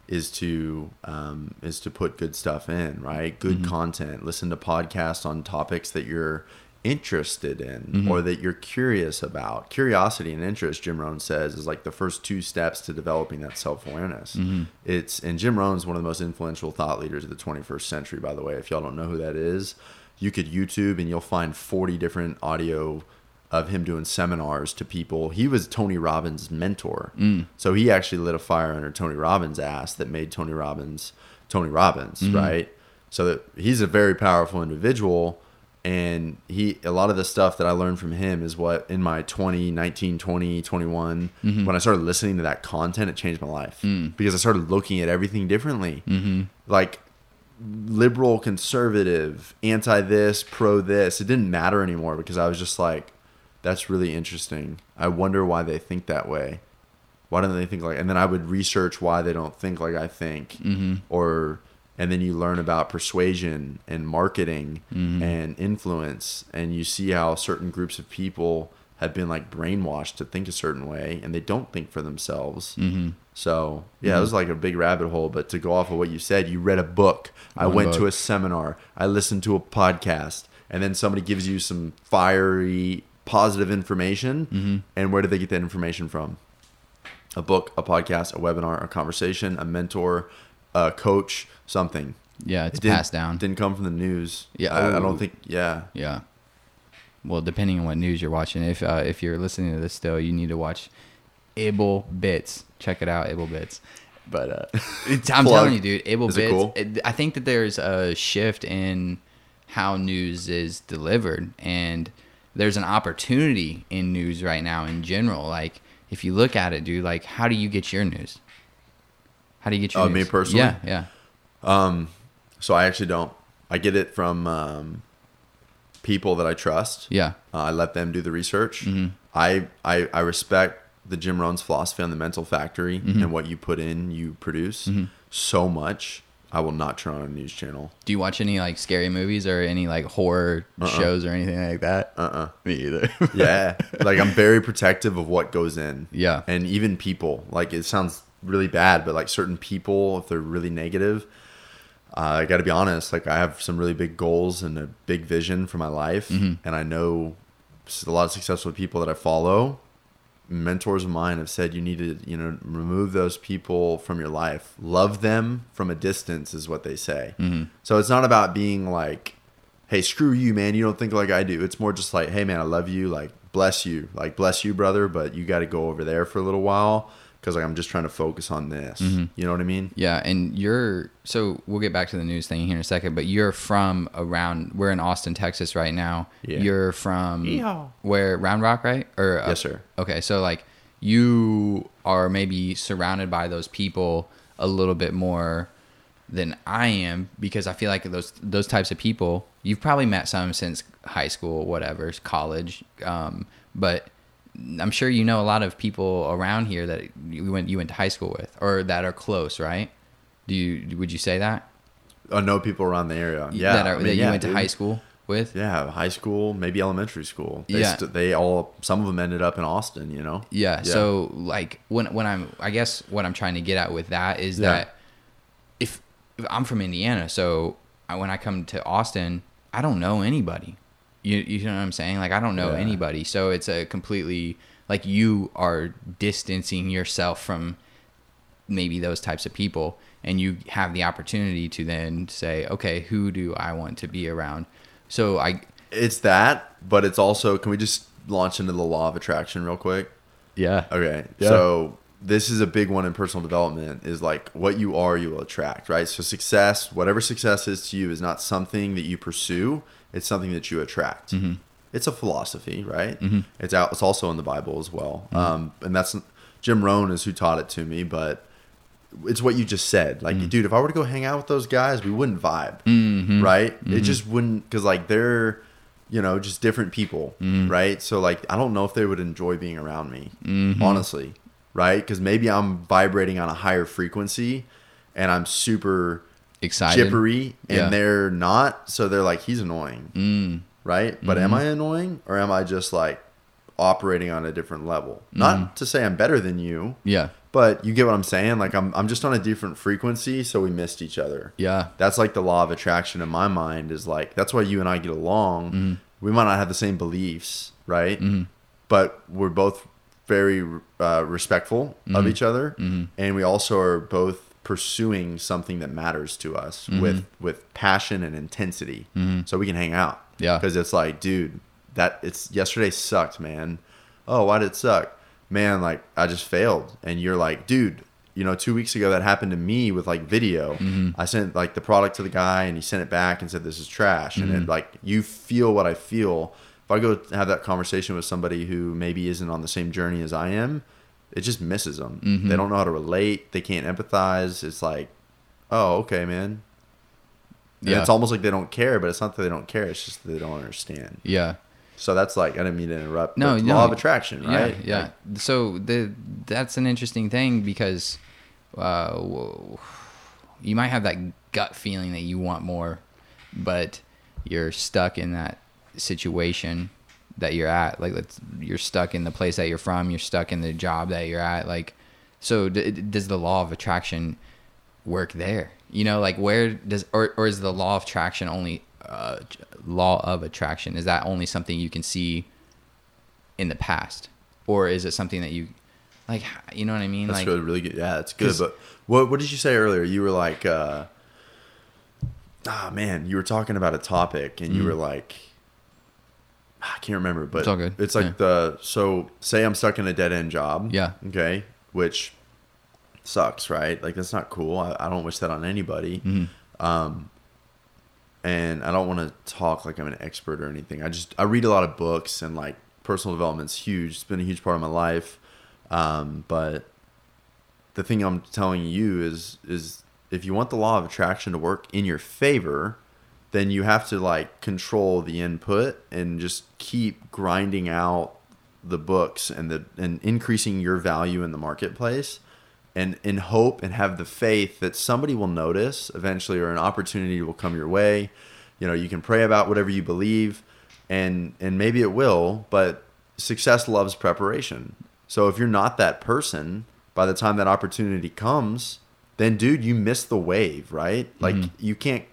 is to um, is to put good stuff in right? Good mm-hmm. content. Listen to podcasts on topics that you're interested in mm-hmm. or that you're curious about. Curiosity and interest jim rohn says is like the first two steps to developing that self-awareness. It's and jim rohn's one of the most influential thought leaders of the 21st century by the way if y'all don't know who that is you could youtube and you'll find 40 different audio of him doing seminars to people. He was Tony Robbins' mentor. So he actually lit a fire under Tony Robbins' ass that made Tony Robbins Tony Robbins, right? So that he's a very powerful individual and he a lot of the stuff that I learned from him is what in my 20, 19, 20, 21 Mm-hmm. when I started listening to that content, it changed my life Mm. because I started looking at everything differently. Mm-hmm. Like liberal, conservative, anti this, pro this. It didn't matter anymore because I was just like, that's really interesting. I wonder why they think that way. Why don't they think like? And then I would research why they don't think like I think, Mm-hmm. or and then you learn about persuasion and marketing Mm-hmm. and influence, and you see how certain groups of people have been like brainwashed to think a certain way, and they don't think for themselves. Mm-hmm. So yeah, it was like a big rabbit hole. But to go off of what you said, you read a book. I One went to a seminar. I listened to a podcast, and then somebody gives you some fiery, positive information. Mm-hmm. And where did they get that information from? A book, a podcast, a webinar, a conversation, a mentor, a coach, something. Yeah, it's It passed down. Didn't come from the news. Yeah, I, I don't think. Yeah, Yeah. Well, depending on what news you're watching, if uh, if you're listening to this still, you need to watch Able Bits. Check it out, Able Bits. But uh, [laughs] I'm Plug. telling you, dude, Able Is it Bits. cool? it- I think that there's a shift in how news is delivered, and there's an opportunity in news right now in general. Like, if you look at it, dude, like, how do you get your news? How do you get your Oh, news? me personally? Yeah, yeah. Um, so I actually don't. I get it from um, people that I trust. Yeah. Uh, I let them do the research. Mhm. I, I I respect the Jim Rohn's philosophy on the mental factory Mhm. and what you put in, you produce Mhm. so much. I will not turn on a news channel. Do you watch any like scary movies or any like horror Uh-uh. shows or anything like that? Uh uh Me either. [laughs] Yeah. like I'm very protective of what goes in. Yeah. And even people, like it sounds really bad, but like certain people, if they're really negative, uh, I got to be honest. Like I have some really big goals and a big vision for my life, Mhm. and I know a lot of successful people that I follow. Mentors of mine have said you need to, you know, remove those people from your life. Love them from a distance is what they say. Mhm. So it's not about being like, hey, screw you, man. You don't think like I do. It's more just like, hey, man, I love you. Like, bless you. Like, bless you, brother. But you got to go over there for a little while because like I'm just trying to focus on this. Mhm. You know what I mean? Yeah, and you're so we'll get back to the news thing here in a second, but you're from around we're in Austin, Texas right now. Yeah. You're from Yeehaw. where Round Rock, right? Or uh, Yes, sir. Okay, so like you are maybe surrounded by those people a little bit more than I am because I feel like those those types of people you've probably met some since high school, whatever, college, um, but I'm sure you know a lot of people around here that you went you went to high school with or that are close, right? Do you would you say that? I know people around the area. Yeah. that, are, I mean, that you yeah, went to dude. high school with. Yeah, high school, maybe elementary school. They Yeah. st- they all some of them ended up in Austin. You know. Yeah, Yeah. So like when when I'm I guess what I'm trying to get at with that is Yeah. that if, if I'm from Indiana, so I, when I come to Austin, I don't know anybody. You you know what I'm saying? Like I don't know Yeah. anybody. So it's a completely like you are distancing yourself from maybe those types of people and you have the opportunity to then say, okay, who do I want to be around? So I It's that, but it's also. Can we just launch into the law of attraction real quick? yeah. Okay. Yeah. So this is a big one in personal development is like what you are, you will attract, right? So success, whatever success is to you, is not something that you pursue. It's something that you attract. Mhm. It's a philosophy, right? Mhm. It's out. It's also in the Bible as well. Um, and that's Jim Rohn is who taught it to me, but it's what you just said. Like, dude, if I were to go hang out with those guys, we wouldn't vibe, Mhm. right? It just wouldn't, because like they're, you know, just different people, right? So like, I don't know if they would enjoy being around me, honestly, right? Because maybe I'm vibrating on a higher frequency, and I'm super Excited. jippery, and Yeah. they're not. So they're like, he's annoying, Mm. right? But am I annoying, or am I just like operating on a different level? Not to say I'm better than you. Yeah. But you get what I'm saying? Like I'm I'm just on a different frequency, so we missed each other. Yeah. That's like the law of attraction in my mind is like that's why you and I get along. Mm-hmm. We might not have the same beliefs, right? Mhm. But we're both very uh, respectful Mm-hmm. of each other, and we also are both pursuing something that matters to us Mm-hmm. with with passion and intensity, so we can hang out. Yeah. because it's like, dude, that it's yesterday sucked, man. Oh, why did it suck? Man, like I just failed, and you're like, dude, you know, two weeks ago that happened to me with like video. Mm-hmm. I sent like the product to the guy and he sent it back and said this is trash. And Mm-hmm. it like you feel what I feel. If I go have that conversation with somebody who maybe isn't on the same journey as I am, it just misses them. Mm-hmm. They don't know how to relate. They can't empathize. It's like, oh, okay, man. And Yeah. it's almost like they don't care, but it's not that they don't care. It's just that they don't understand. Yeah. So that's like I didn't mean to interrupt. No, no. law of attraction, right? Yeah, yeah. Like, so the that's an interesting thing because uh, you might have that gut feeling that you want more, but you're stuck in that situation that you're at. Like, let's, you're stuck in the place that you're from. You're stuck in the job that you're at. Like, so d- does the law of attraction work there? You know, like where does or or is the law of attraction only uh, law of attraction? Is that only something you can see in the past, or is it something that you like? You know what I mean? that's like, good, really good. Yeah, that's good. But what what did you say earlier? You were like, uh, ah, man, you were talking about a topic, and you were like, I can't remember, but. It's all good. It's like Yeah. the so say I'm stuck in a dead end job. Yeah. Okay, which sucks, right? Like that's not cool. I, I don't wish that on anybody. Mm-hmm. Um, and I don't want to talk like I'm an expert or anything. I just I read a lot of books and like personal development's huge. It's been a huge part of my life. Um, but the thing I'm telling you is is if you want the law of attraction to work in your favor, then you have to like control the input and just keep grinding out the books and the and increasing your value in the marketplace and in hope and have the faith that somebody will notice eventually or an opportunity will come your way. You know you can pray about whatever you believe and and maybe it will but success loves preparation. So if you're not that person by the time that opportunity comes then dude you miss the wave right? Like mm-hmm. you can't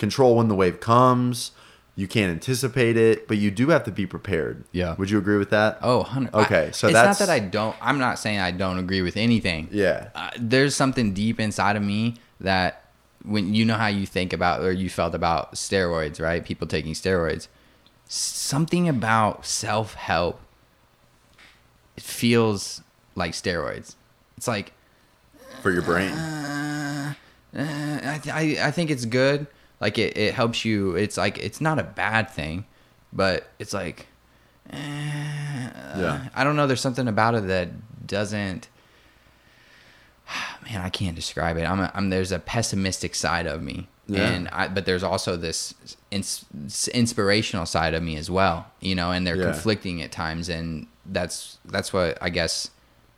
control when the wave comes you can't anticipate it but you do have to be prepared Yeah. would you agree with that Oh, 100 Okay, I- so it's that's- not that I don't. I'm not saying I don't agree with anything. yeah uh, there's something deep inside of me that when you know how you think about or you felt about steroids, right? People taking steroids. Something about self help it feels like steroids. It's like for your brain uh, I, th- I I think it's good. Like it, it helps you. It's like it's not a bad thing, but it's like eh, Yeah. I don't know. There's something about it that doesn't. [sighs] Man, I can't describe it. I'm, a, I'm there's a pessimistic side of me, Yeah. and I, but there's also this ins, inspirational side of me as well. You know, and they're Yeah. conflicting at times, and that's that's what I guess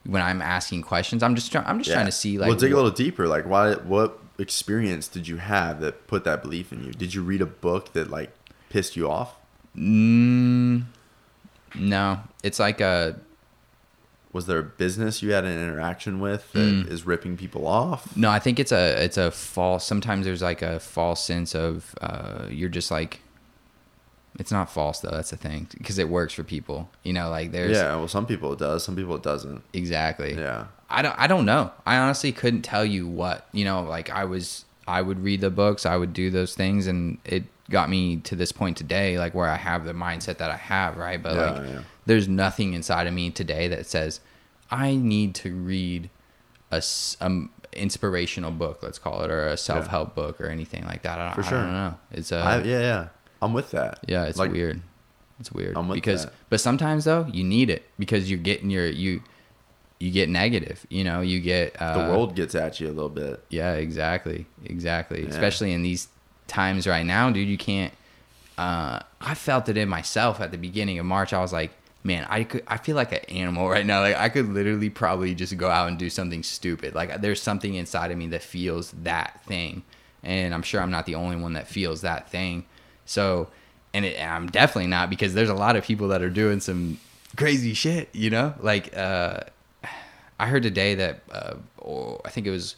when I'm asking questions, I'm just trying. I'm just trying to see like well dig a little deeper like why what experience did you have that put that belief in you did you read a book that like pissed you off Mm, no, it's like a was there a business you had an interaction with that is Mm. ripping people off no. I think it's a it's a false. Sometimes there's like a false sense of uh, you're just like. It's not false though. That's the thing because it works for people. You know, like there's yeah well some people it does some people it doesn't exactly. yeah I don't I don't know. I honestly couldn't tell you what. You know, like I was I would read the books, I would do those things and it got me to this point today like where I have the mindset that I have, right? But Yeah, like yeah. there's nothing inside of me today that says I need to read a um, inspirational book, let's call it, or a self-help book or anything like that. I don't, For I don't know. It's uh, I, yeah yeah i'm with that yeah, it's Like, weird. It's weird I'm with because, that. but sometimes though you need it because you're getting your you, you get negative. You know, you get uh, the world gets at you a little bit Yeah, exactly, exactly. Yeah. Especially in these times right now, dude. You can't. Uh, I felt it in myself at the beginning of March. I was like, man, I could. I feel like an animal right now. Like I could literally probably just go out and do something stupid. Like there's something inside of me that feels that thing, and I'm sure I'm not the only one that feels that thing. So, and it, I'm definitely not because there's a lot of people that are doing some crazy shit. You know, like uh, I heard today that uh, oh, I think it was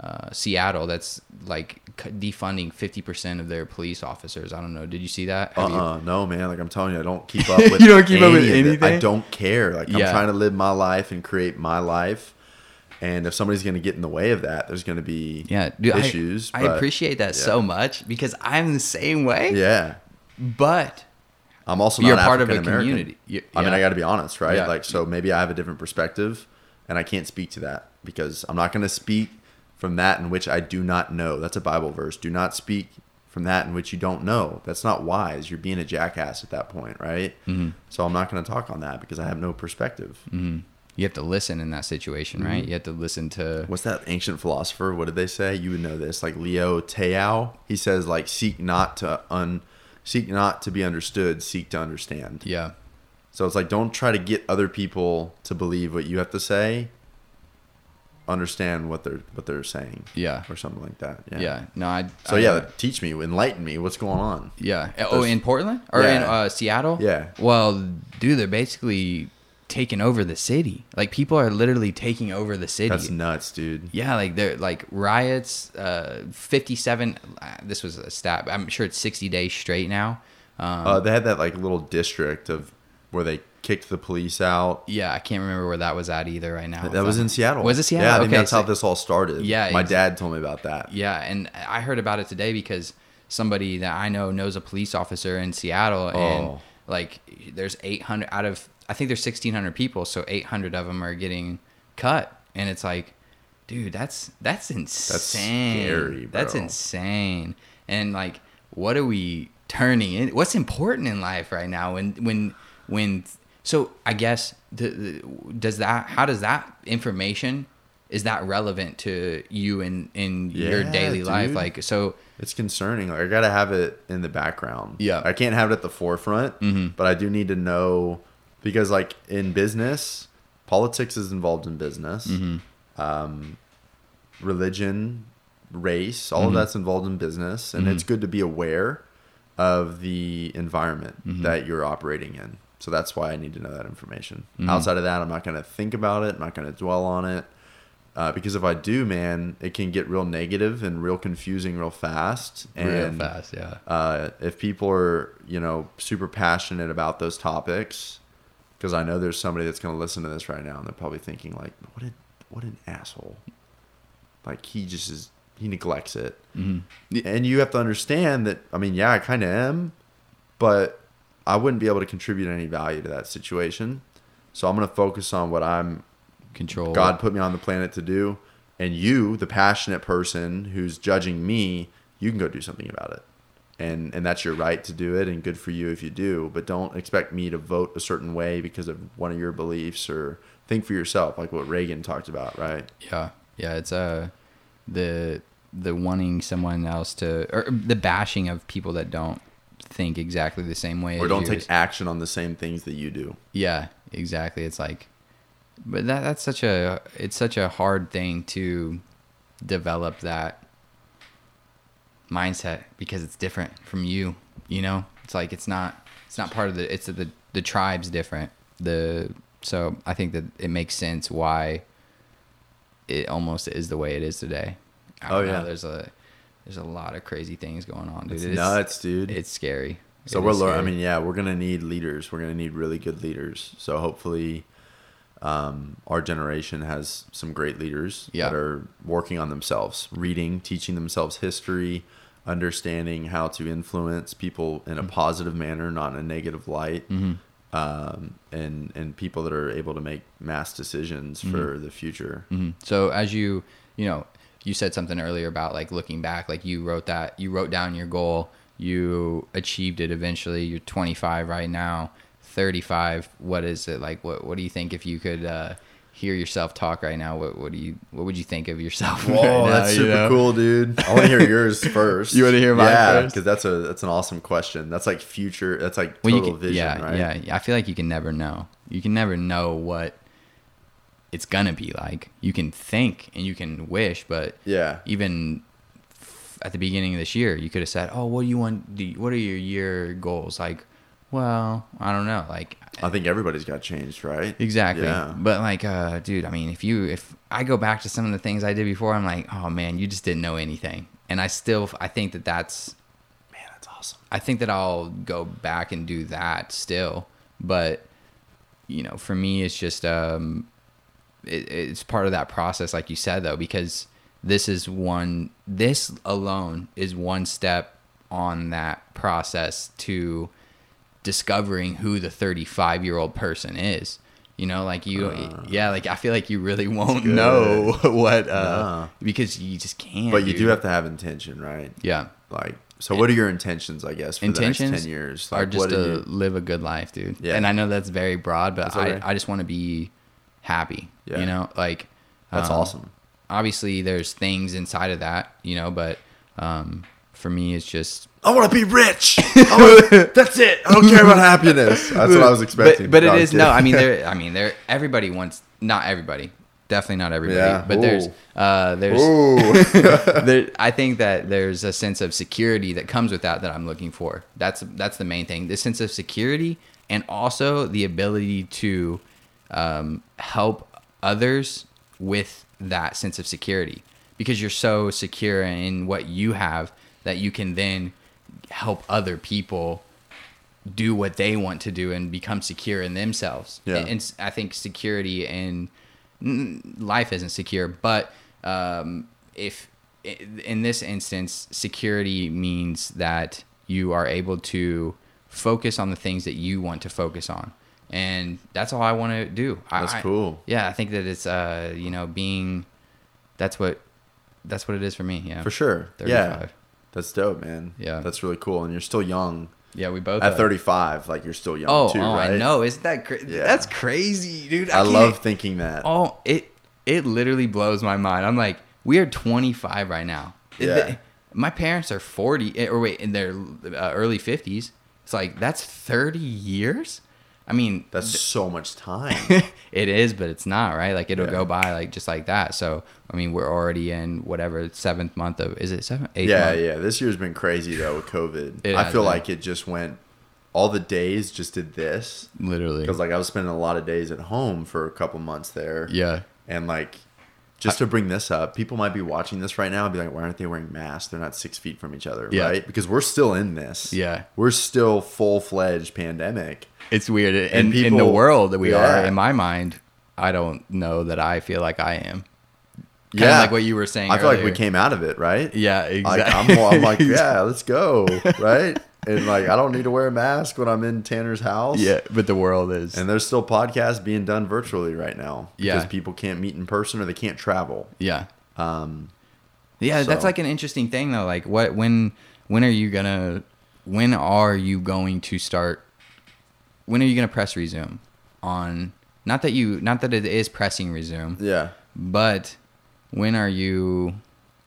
uh, Seattle that's like defunding 50% of their police officers. I don't know. Did you see that? Have you- uh-uh no man like i'm telling you i don't keep [laughs] up with You don't keep up with any of it. i don't care like i'm trying to live my life and create my life and if somebody's going to get in the way of that there's going to be yeah, dude, issues I, but- appreciate that so much because I'm the same way. yeah But I'm also not You're part of a community. You- I mean. I got to be honest, right? Yeah. Like, so maybe I have a different perspective. and I can't speak to that because I'm not going to speak from that in which I do not know. That's a Bible verse. Do not speak from that in which you don't know. That's not wise. You're being a jackass at that point, right? Mm-hmm. So I'm not going to talk on that because I have no perspective. Mm-hmm. You have to listen in that situation, right? Mhm. You have to listen to. What's that ancient philosopher? What did they say? You would know this. Like Leo Tao. He says like seek not to un seek not to be understood, seek to understand. Yeah. So it's like don't try to get other people to believe what you have to say. Understand what they're what they're saying Yeah. or something like that. Yeah. Yeah. No, I. So I- yeah, teach me, enlighten me. What's going on? Yeah. Oh, in Portland or in uh, Seattle? Yeah. Well, dude, they're basically taking over the city. Like people are literally taking over the city. That's nuts, dude. yeah, like they're like riots. Uh, fifty-seven. Uh, this was a stat. I'm sure it's sixty days straight now. Um, Uh, they had that like little district of where they kicked the police out. yeah, I can't remember where that was at either right now. That was in Seattle. Was it Seattle? Yeah, I think Okay, that's how this all started. Yeah, my dad told me about that. Yeah, and I heard about it today because somebody that I know knows a police officer in Seattle, and Oh. like there's 800 out of I think there's 1,600 people, so 800 of them are getting cut, and it's like, dude, that's that's insane. scary, That's insane. And like, what are we turning in? What's important in life right now? When when when so I guess the, the, does that how does that information is that relevant to you in in your Yeah, daily life? Like so It's concerning. Like I gotta have it in the background. Yeah. I can't have it at the forefront, Mhm. but I do need to know because, like in business, politics is involved in business. Mm-hmm. Um, religion, race, all Mhm. of that's involved in business, and Mhm. it's good to be aware of the environment Mhm. that you're operating in. So that's why I need to know that information. Mhm. Outside of that, I'm not going to think about it. I'm not going to dwell on it. Uh, because if I do, man, it can get real negative and real confusing real fast. And real fast, yeah. uh, if people are, you know, super passionate about those topics, because I know there's somebody that's going to listen to this right now and they're probably thinking like, what a, what an asshole. Like he just is, he neglects it. Mm-hmm. And you have to understand that, I mean, yeah, I kind of am, but I wouldn't be able to contribute any value to that situation. So I'm going to focus on what I'm Control. God put me on the planet to do. And you, the passionate person who's judging me, you can go do something about it. And and that's your right to do it and good for you if you do, but don't expect me to vote a certain way because of one of your beliefs or think for yourself like what Reagan talked about, right? Yeah, yeah. It's uh the the wanting someone else to or the bashing of people that don't think exactly the same way Or don't take action on the same things that you do. Yeah, exactly. It's like, but that that's such a it's such a hard thing to develop that mindset because it's different from you. You know, it's like it's not it's not part of the it's the the tribe's different. The so I think that it makes sense why it almost is the way it is today. I Oh, don't know, yeah. there's a there's a lot of crazy things going on, dude. It's, nuts, dude. It's scary. So It we're learning. I mean, yeah, we're gonna need leaders. We're gonna need really good leaders. So hopefully, um, our generation has some great leaders Yeah. that are working on themselves, reading, teaching themselves history, understanding how to influence people in a positive manner, not in a negative light, Mhm. um, and and people that are able to make mass decisions for the future. hmm So as you, you know, you said something earlier about like looking back, like you wrote that, you wrote down your goal, you achieved it eventually. You're 25 right now, 35. What is it like? What What do you think if you could uh, hear yourself talk right now? What What do you What would you think of yourself? [laughs] Whoa, right now, that's you super know? cool, dude. I want to hear yours [laughs] first. You wanna hear mine yeah, because that's a that's an awesome question. That's like future. That's like Well, total you can, vision, yeah, right? yeah, yeah. I feel like you can never know. You can never know what it's gonna be like. You can think and you can wish, but Yeah. even at the beginning of this year, you could have said, "Oh, what do you want? Do you, what are your year goals?" Like, well, I don't know. Like, I think everybody's got changed, right? exactly. Yeah. But like, uh, dude, I mean, if you if I go back to some of the things I did before, I'm like, oh man, you just didn't know anything. And I still, I think that that's Man, that's awesome. I think that I'll go back and do that still, but you know, for me, it's just um, it, it's part of that process, like you said, though, because this is one. This alone is one step on that process to discovering who the 35 year old person is. You know, like you, Uh. yeah, like I feel like you really won't know [laughs] what, uh, because you just can't. But you dude. do have to have intention, right? yeah, Like, so what are your intentions? I guess for the intentions next ten years, are just to you? live a good life, dude. Yeah. And I know that's very broad, but That's I. I just want to be happy. Yeah. You know, like That's um, awesome. Obviously, there's things inside of that, you know, but um, for me, it's just I want to be rich. Wanna- [laughs] that's it. I don't care about happiness. [laughs] That's what I was expecting. But, but No, it I'm no. I mean, there. I mean, there. Everybody wants. Not everybody. Definitely not everybody. Yeah. But there's. Uh, there's. Ooh. [laughs] there, I think that there's a sense of security that comes with that that I'm looking for. That's that's the main thing. The sense of security and also the ability to um, help others with that sense of security because you're so secure in what you have that you can then help other people do what they want to do and become secure in themselves. Yeah. And, and I think security and life isn't secure, but um, if in this instance, security means that you are able to focus on the things that you want to focus on. And that's all I want to do. That's I- cool. Yeah, I think that it's uh, you know, being that's what that's what it is for me. Yeah. For sure. Yeah. 35. That's dope, man. Yeah. That's really cool. And you're still young. Yeah, we both At are. 35, like you're still young Oh, too, oh, right? I know. Isn't that cra- Yeah. that's crazy, dude? I, can't- love thinking that. Oh, it it literally blows my mind. I'm like, we are 25 right now. Yeah. My parents are 40 eh, or wait, in their uh, early 50s. It's like that's 30 years. I mean, That's so much time. [laughs] it is, but it's not right. Like it'll Yeah. go by like just like that. So I mean, we're already in whatever seventh month of is it seventh, eighth yeah, month? yeah. This year's been crazy though with COVID. [laughs] It I feel been. like it just went. All the days just did this literally. because like I was spending a lot of days at home for a couple months there. yeah, And like, just to bring this up, people might be watching this right now and be like, why aren't they wearing masks? They're not six feet from each other, Yeah. right? Because we're still in this. Yeah. We're still full fledged pandemic. it's weird. In, And in the world that we are, in my mind, I don't know that I feel like I am. Kinda yeah. like what you were saying. I feel like we came out of it, right? Yeah, Like, exactly. I'm, I'm like, yeah, let's go, right? [laughs] And like, I don't need to wear a mask when I'm in Tanner's house. yeah, but the world is. And there's still podcasts being done virtually right now because Yeah. people can't meet in person or they can't travel. yeah, Um, yeah. That's like an interesting thing though. Like, what when when are you gonna when are you going to start? When are you gonna press resume on? Not that you, not that it is pressing resume, yeah, but when are you,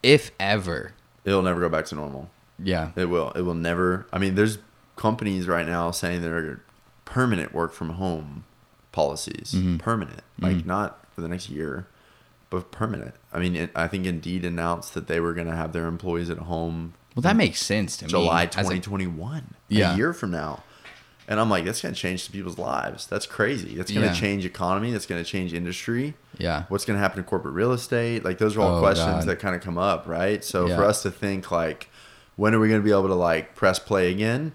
if ever? it'll never go back to normal. Yeah, It will. It will never. I mean, there's companies right now saying they're permanent work from home policies. Mm-hmm. Permanent, like not for the next year, but permanent. I mean, it, I think Indeed announced that they were going to have their employees at home well, that makes sense to July me. a- 2021, Yeah. a year from now. And I'm like, that's going to change people's lives. That's crazy. That's going to Yeah. change economy. That's going to change industry. yeah, What's going to happen to corporate real estate? Like those are all Oh, questions God. that kind of come up, right? So Yeah. for us to think like, when are we going to be able to like press play again?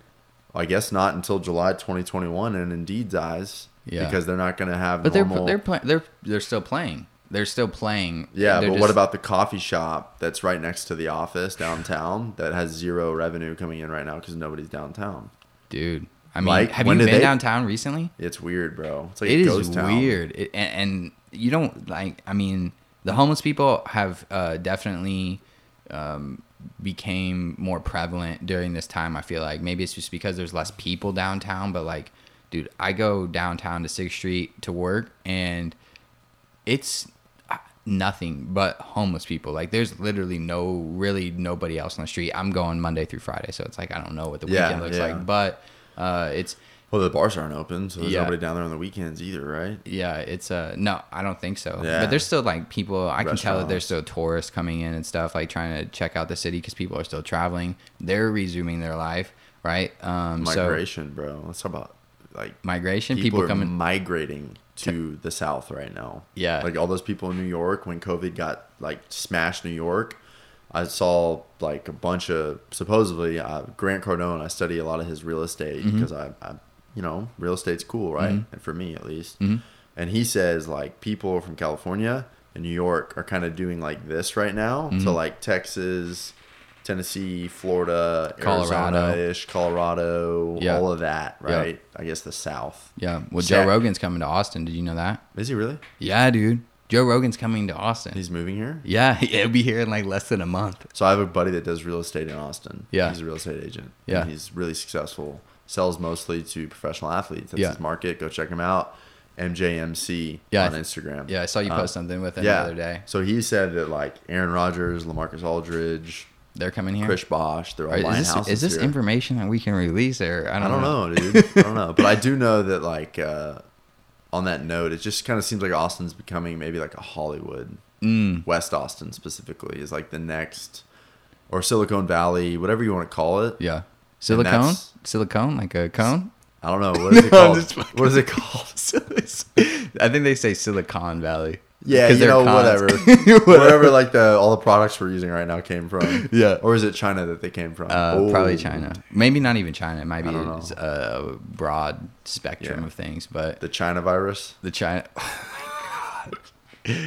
I guess not until July 2021 and Indeed dies Yeah. because they're not going to have but normal. they're they're play, they're they're still playing. They're still playing. yeah, but just- what about the coffee shop that's right next to the office downtown that has zero revenue coming in right now because nobody's downtown? dude? I mean, Like, have you been they- downtown recently? It's weird, bro. It's like It a is town. weird, it, and, and you don't like. I mean, the homeless people have uh, definitely um, became more prevalent during this time. I feel like maybe it's just because there's less people downtown, but like, dude, I go downtown to Sixth Street to work, and it's uh, nothing but homeless people. Like, there's literally no, really nobody else on the street. I'm going Monday through Friday, so it's like I don't know what the Yeah, weekend looks yeah. like, but uh, it's Well, the bars aren't open, so there's Yeah. nobody down there on the weekends either, right? Yeah, it's uh no, I don't think so. Yeah. But there's still like people. I can tell that there's still tourists coming in and stuff, like trying to check out the city because people are still traveling. They're resuming their life, right? Um, so Migration, bro. Let's talk about like migration, people, people, are coming. migrating to the south right now. Yeah. like all those people in New York when COVID got like smashed New York. I saw like a bunch of supposedly uh, Grant Cardone. I study a lot of his real estate Mm-hmm. because I, I, you know, real estate's cool, right? And for me at least. Mm-hmm. And he says like people from California and New York are kind of doing like this right now Mm-hmm. to like Texas, Tennessee, Florida, Colorado. Arizona-ish, Colorado, Yeah. all of that, Yeah. right? I guess the South. Yeah. Well. Joe Rogan's coming to Austin. Did you know that? Is he really? Yeah, dude. Joe Rogan's coming to Austin. He's moving here. yeah, [laughs] he'll be here in like less than a month. So I have a buddy that does real estate in Austin. Yeah. he's a real estate agent. Yeah. and he's really successful. Sells mostly to professional athletes. That's Yeah. his market. Go check him out. MJMC Yeah, on Instagram. Yeah, I saw you Uh, post something with him yeah. the other day. So he said that like Aaron Rodgers, LaMarcus Aldridge, They're coming here. Chris Bosh, they're all is this, houses is this here. information that we can release or I I don't, don't know, dude. I don't know, but I [laughs] do know that like uh, on that note, it just kind of seems like Austin's becoming maybe like a Hollywood. Mm, West Austin specifically is like the next, or Silicon Valley, whatever you want to call it. yeah. Silicone? Silicone? Like a cone? I don't know [laughs] what is it No, I'm called. what is it [laughs] called? I think they say Silicon Valley. Yeah, you know, cons. whatever, [laughs] whatever. Like the all the products we're using right now came from. Yeah. or is it China that they came from? Uh, probably Oh. China. Maybe not even China. It might be a broad spectrum Yeah. of things, but The China virus. the China. Oh my god.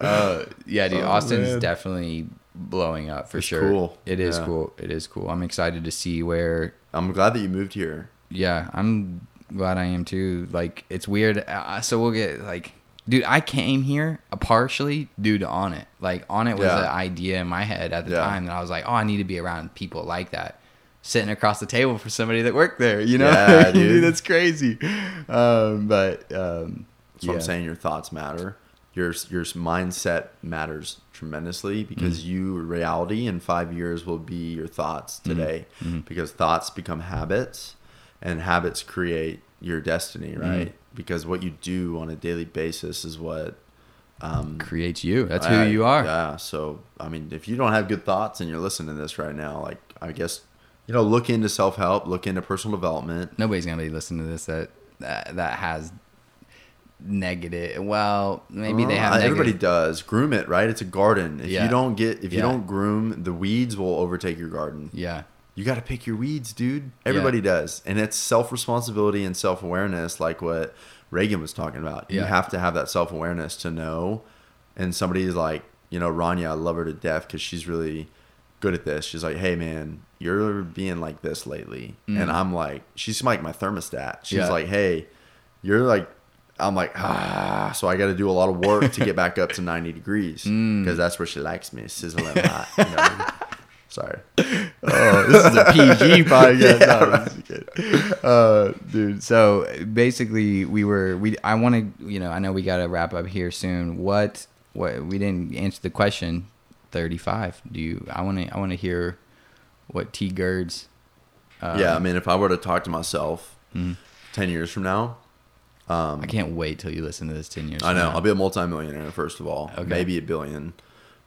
uh, yeah, dude. Oh, Austin's man. definitely blowing up for It's sure. cool. It is Yeah. cool. It is cool. I'm excited to see where. I'm glad that you moved here. Yeah, I'm glad I am too. Like it's weird. Uh, so we'll get like. Dude, I came here uh, partially due to Onnit. Like Onnit was Yeah. an idea in my head at the Yeah. time that I was like, oh, I need to be around people like that, sitting across the table for somebody that worked there. You know, Yeah, [laughs] dude. that's crazy. Um, but um, That's what. I'm saying. Your thoughts matter. Your your mindset matters tremendously because Mm-hmm. you reality in five years will be your thoughts Mm-hmm. today. Because thoughts become habits, and habits create your destiny. Mm-hmm. Right. Because what you do on a daily basis is what um, creates you. That's who you are. Yeah. So I mean, if you don't have good thoughts and you're listening to this right now, like I guess you know, look into self help, look into personal development. Nobody's gonna be listening to this that that, that has negative. Well, maybe they Uh, have. everybody negative- does. Groom it right? It's a garden. If Yeah. you don't get if you don't groom the weeds will overtake your garden. Yeah. you got to pick your weeds dude. Everybody does. And it's self-responsibility and self-awareness like what reagan was talking about. You have to have that self-awareness to know. And somebody's like you know rania i love her to death because she's really good at this. She's like hey man you're being like this lately. And i'm like she's like my thermostat. She's Mm. Yeah. like hey you're like i'm like ah so i got to do a lot of work to get back up to 90 degrees because [laughs] Mm. that's where she likes me sizzling hot you know? [laughs] sorry Oh, this is a PG [laughs] podcast. Yeah, right. this is good. Uh, dude. So basically, we were we. I want to, you know, I know we got to wrap up here soon. What? What? We didn't answer the question. Thirty-five. Do you? I want to. I want to hear what T Girds. Uh, yeah i mean if i were to talk to myself Mhm. 10 years from now um, I can't wait till you listen to this ten years. I know. now. I'll be a multimillionaire first of all, Okay. maybe a billion,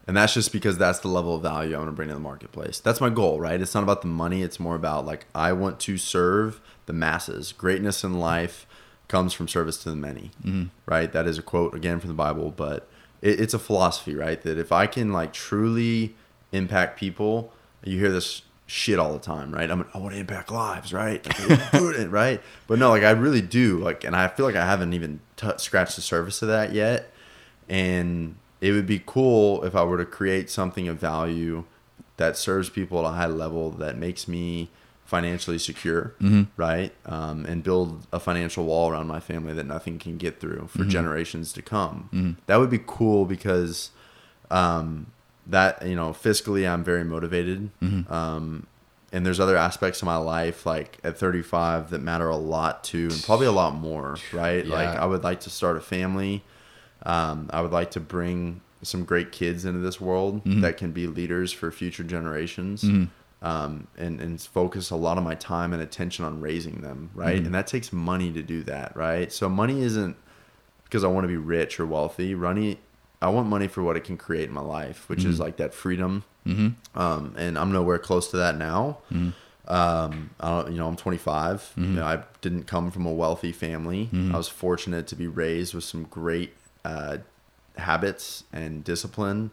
and that's just because that's the level of value I want to bring to the marketplace. That's my goal, right? It's not about the money. It's more about like I want to serve the masses. Greatness in life comes from service to the many, Mhm. right? That is a quote again from the Bible, but it, it's a philosophy, right? That if I can like truly impact people, you hear this shit all the time, right? I'm, I want to impact lives, right? Like, doing it, [laughs] right? But no, like I really do, like, and I feel like I haven't even t- scratched the surface of that yet. And it would be cool if I were to create something of value that serves people at a high level that makes me financially secure, Mhm. right? Um, and build a financial wall around my family that nothing can get through for generations to come. Mhm. That would be cool because um, that you know fiscally I'm very motivated. Mhm. Um, and there's other aspects of my life like at 35 that matter a lot too and probably a lot more right like i would like to start a family um, i would like to bring some great kids into this world Mhm. that can be leaders for future generations Mhm. um, and, and focus a lot of my time and attention on raising them right Mhm. and that takes money to do that right so money isn't because i want to be rich or wealthy money i want money for what it can create in my life which is Mhm. like that freedom Mhm. um, and I'm nowhere close to that now. Mhm. Um, I don't, you know, I'm 25. You Mhm. know, I didn't come from a wealthy family. Mhm. I was fortunate to be raised with some great uh, habits and discipline,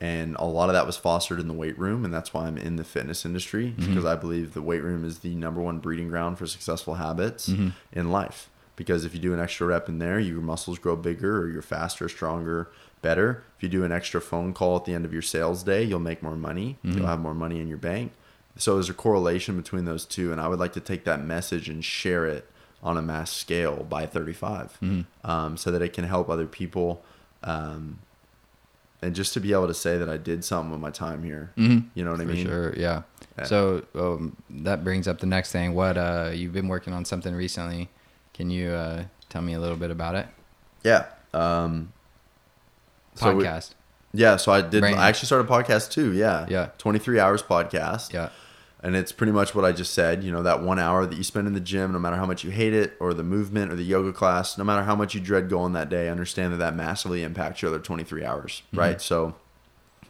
and a lot of that was fostered in the weight room, and that's why I'm in the fitness industry because I believe the weight room is the number one breeding ground for successful habits in life. because if you do an extra rep in there, your muscles grow bigger or you're faster, stronger, better. If you do an extra phone call at the end of your sales day, you'll make more money. You'll have more money in your bank. So there's a correlation between those two, and I would like to take that message and share it on a mass scale by 35, um, so that it can help other people. Um, and just to be able to say that I did something with my time here, Mhm. you know what I For mean? sure, yeah. Yeah. So um, that brings up the next thing. What uh, you've been working on something recently? Can you uh, tell me a little bit about it? Yeah. Um, so we- Podcast. yeah. So I did. Brand. I actually started a podcast too. Yeah. Yeah. 23 hours podcast. yeah. And it's pretty much what I just said. You know, that one hour that you spend in the gym, no matter how much you hate it, or the movement, or the yoga class, no matter how much you dread going that day, understand that that massively impacts your other 23 hours, mm-hmm. right? So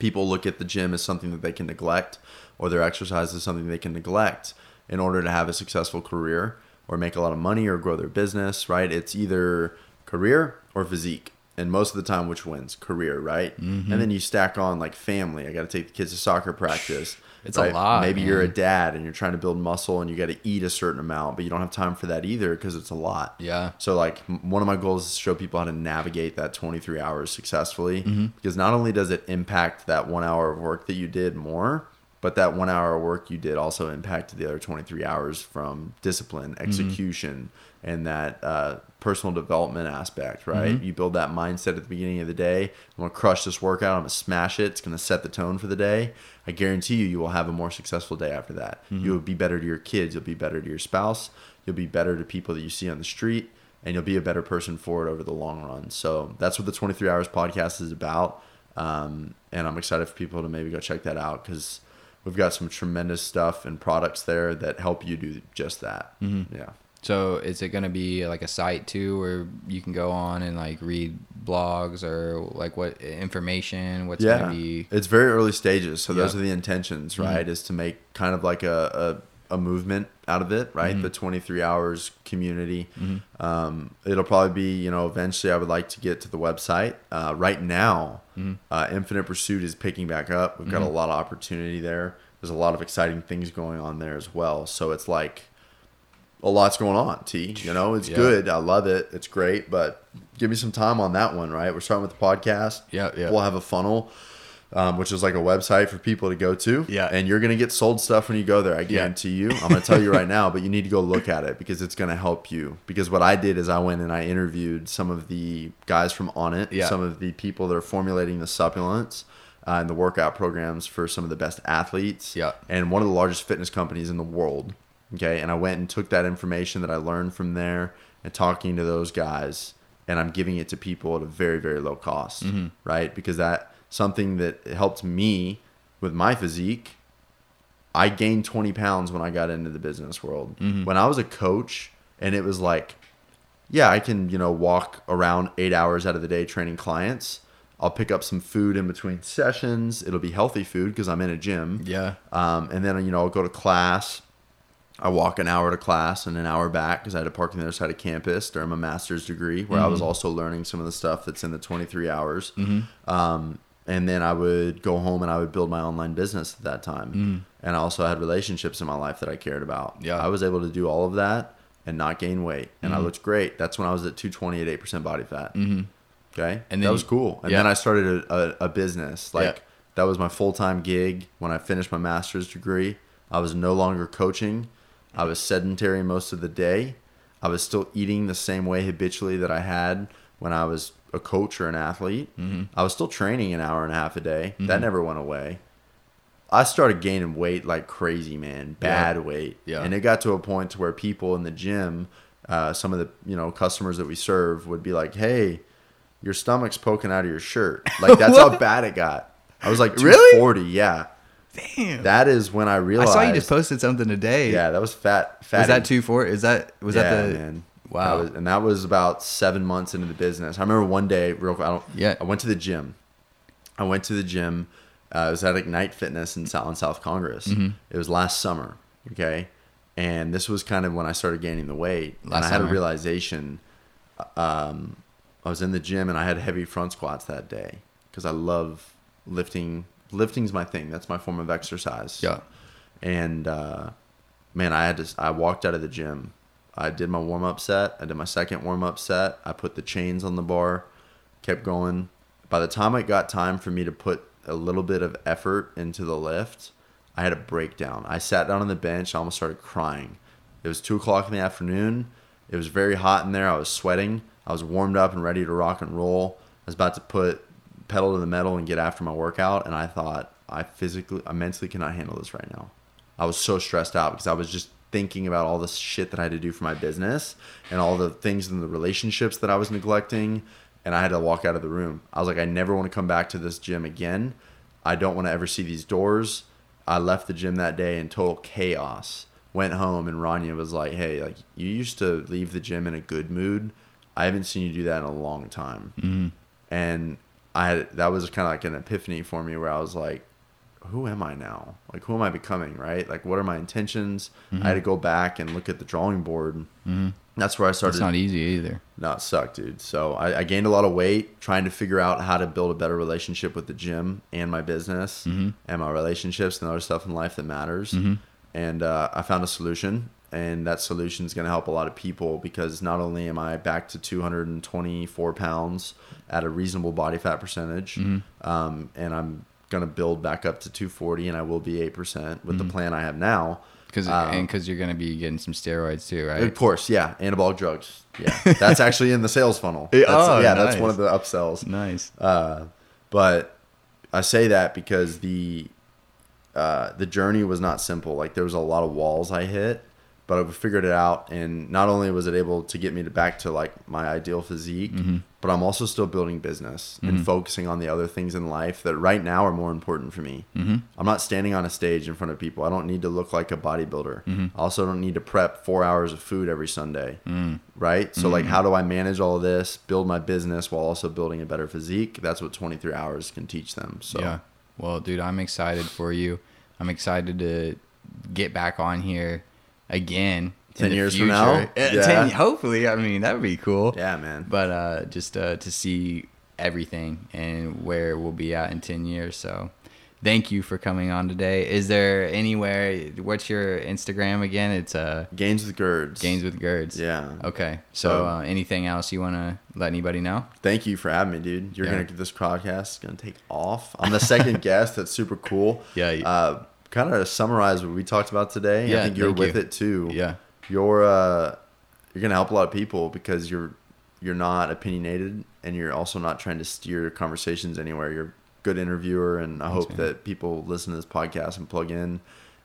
people look at the gym as something that they can neglect, or their exercise as something they can neglect in order to have a successful career or make a lot of money or grow their business, right? It's either career or physique. And most of the time, which wins? Career, right? And then you stack on like family. I got to take the kids to soccer practice. It's a lot, Maybe you're a dad and you're trying to build muscle and you got to eat a certain amount, but you don't have time for that either because it's a lot. Yeah. So like m- one of my goals is to show people how to navigate that 23 hours successfully Mm-hmm. because not only does it impact that one hour of work that you did more, but that one hour of work you did also impacted the other 23 hours from discipline, Mm-hmm. execution, and that uh, personal development aspect, right? Mm-hmm. You build that mindset at the beginning of the day. I'm going to crush this workout. I'm going to smash it. It's going to set the tone for the day. I guarantee you, you will have a more successful day after that. Mm-hmm. You'll be better to your kids. You'll be better to your spouse. You'll be better to people that you see on the street. And you'll be a better person for it over the long run. So that's what the 23 Hours podcast is about. Um, and I'm excited for people to maybe go check that out because we've got some tremendous stuff and products there that help you do just that. Mm-hmm. Yeah. So is it gonna be like a site too, where you can go on and like read blogs or like what information? What's yeah, gonna be? it's very early stages. So those are the intentions, Mhm. right? Is to make kind of like a, a, a movement out of it, right? Mhm. The 23 hours community. Mhm. Um, it'll probably be, you know, eventually I would like to get to the website. Uh, right now, Mhm. uh, Infinite Pursuit is picking back up. We've got a Mhm. lot of opportunity there. There's a lot of exciting things going on there as well. So it's like a lot's going on. T, you know, it's Yeah. good. I love it. It's great. But give me some time on that one. Right, we're starting with the podcast. Yeah, yeah. We'll have a funnel. Um, which is like a website for people to go to. Yeah. And you're going to get sold stuff when you go there. I guarantee you. I'm going to tell you right [laughs] now, but you need to go look at it because it's going to help you. Because what I did is I went and I interviewed some of the guys from Onnit, Yeah. some of the people that are formulating the supplements uh, and the workout programs for some of the best athletes Yeah. and one of the largest fitness companies in the world. Okay. And I went and took that information that I learned from there and talking to those guys, and I'm giving it to people at a very, very low cost. Mhm. Right. Because that something that helped me with my physique. I gained 20 pounds when I got into the business world. Mhm. When I was a coach, and it was like, yeah, I can, you know, walk around eight hours out of the day training clients. I'll pick up some food in between sessions. It'll be healthy food because I'm in a gym. Yeah. Um, and then, you know, I'll go to class. I walk an hour to class and an hour back because I had to park on the other side of campus during my master's degree, where I was also learning some of the stuff that's in the 23 hours. Um, and then I would go home and I would build my online business at that time. And I also had relationships in my life that I cared about. Yeah. I was able to do all of that and not gain weight. And I Mhm. looked great. That's when I was at 220 at 8% body fat. Mm-hmm. Okay. And that was cool. And yeah. then I started a, a, a business. Like Yeah. that was my full time gig when I finished my master's degree. I was no longer coaching. I was sedentary most of the day. I was still eating the same way habitually that I had when I was a coach or an athlete. Mm-hmm. I was still training an hour and a half a day. That Mhm. never went away. I started gaining weight like crazy, man. Bad weight. Yeah. And it got to a point to where people in the gym, uh, some of the you know customers that we serve would be like, "Hey, your stomach's poking out of your shirt." [laughs] Like that's how bad it got. I was like [laughs] Really? 240. Yeah. Damn. That is when I realized. I saw you just posted something today. Yeah, that was fat. Fatty. Was that two four? Is that was yeah, that the? man. Wow. Was- and that was about seven months into the business. I remember one day, real quick. I, don't, Yeah. I went to the gym. I went to the gym. Uh, it was at Ignite Fitness in South, on South Congress. Mhm. It was last summer. Okay. And this was kind of when I started gaining the weight. and I had a realization. Um, I was in the gym and I had heavy front squats that day because I love lifting. Lifting's my thing. That's my form of exercise Yeah. and uh, man, I had to. I walked out of the gym. I did my warm up set. I did my second warm up set. I put the chains on the bar, kept going. By the time it got time for me to put a little bit of effort into the lift, I had a breakdown. I sat down on the bench. I almost started crying. It was two o'clock in the afternoon. It was very hot in there. I was sweating. I was warmed up and ready to rock and roll. I was about to put pedal to the metal and get after my workout, and I thought I physically, I mentally cannot handle this right now. I was so stressed out because I was just thinking about all the shit that I had to do for my business and all the things in the relationships that I was neglecting, and I had to walk out of the room. I was like, I never want to come back to this gym again. I don't want to ever see these doors. I left the gym that day in total chaos. Went home and Rania was like, "Hey, like you used to leave the gym in a good mood. I haven't seen you do that in a long time." Mm-hmm. And I had that was kind of like an epiphany for me where I was like, "Who am I now? Like, who am I becoming? Right? Like, what are my intentions?" I had to go back and look at the drawing board. Mm-hmm. That's where I started. It's not easy either. Not it sucked, dude. So I, I gained a lot of weight trying to figure out how to build a better relationship with the gym and my business Mm-hmm. and my relationships and other stuff in life that matters. Mhm. And uh, I found a solution, and that solution is going to help a lot of people because not only am I back to 224 pounds at a reasonable body fat percentage, Mm-hmm. um, and I'm going to build back up to 240, and I will be 8% Mm-hmm. with the plan I have now. Because Um, and because you're gonna be getting some steroids too, right? Of course, yeah, anabolic drugs. Yeah, that's [laughs] actually in the sales funnel. Yeah, That's, oh, yeah, that's one of the upsells. Nice. Uh, but I say that because the uh, the journey was not simple. Like there was a lot of walls I hit, but I figured it out. And not only was it able to get me to back to like my ideal physique, Mm-hmm. but I'm also still building business and focusing on the other things in life that right now are more important for me. Mm-hmm. I'm not standing on a stage in front of people. I don't need to look like a bodybuilder. Mm-hmm. I also don't need to prep four hours of food every Sunday. Mm. Right? So, Mm-hmm. like, how do I manage all of this, build my business while also building a better physique? That's what 23 hours can teach them. So, Yeah. Well, dude, I'm excited for you. I'm excited to get back on here again. 10 the years from now? Yeah. 10 hopefully. I mean, that would be cool. yeah, man. But uh, just uh, to see everything and where we'll be at in 10 years. So thank you for coming on today. Is there anywhere, what's your Instagram again? It's uh, Gains with Girds. Gains with Girds. Yeah. Okay. So uh, anything else you want to let anybody know? Thank you for having me, dude. You're Yeah. gonna get this podcast gonna take off. I'm the second [laughs] guest. That's super cool. Yeah, Uh, kind of summarize what we talked about today. Yeah, I think you're with you. it too. Yeah. You're uh, you're gonna help a lot of people because you're you're not opinionated and you're also not trying to steer conversations anywhere. You're a good interviewer, and I hope man. that people listen to this podcast and plug in.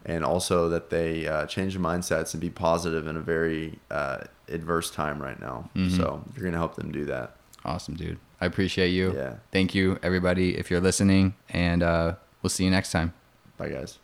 And also that they uh, change their mindsets and be positive in a very uh, adverse time right now. Mhm. So you're gonna help them do that. Awesome, dude. I appreciate you. Yeah. Thank you, everybody, if you're listening, and uh, we'll see you next time. Bye, guys.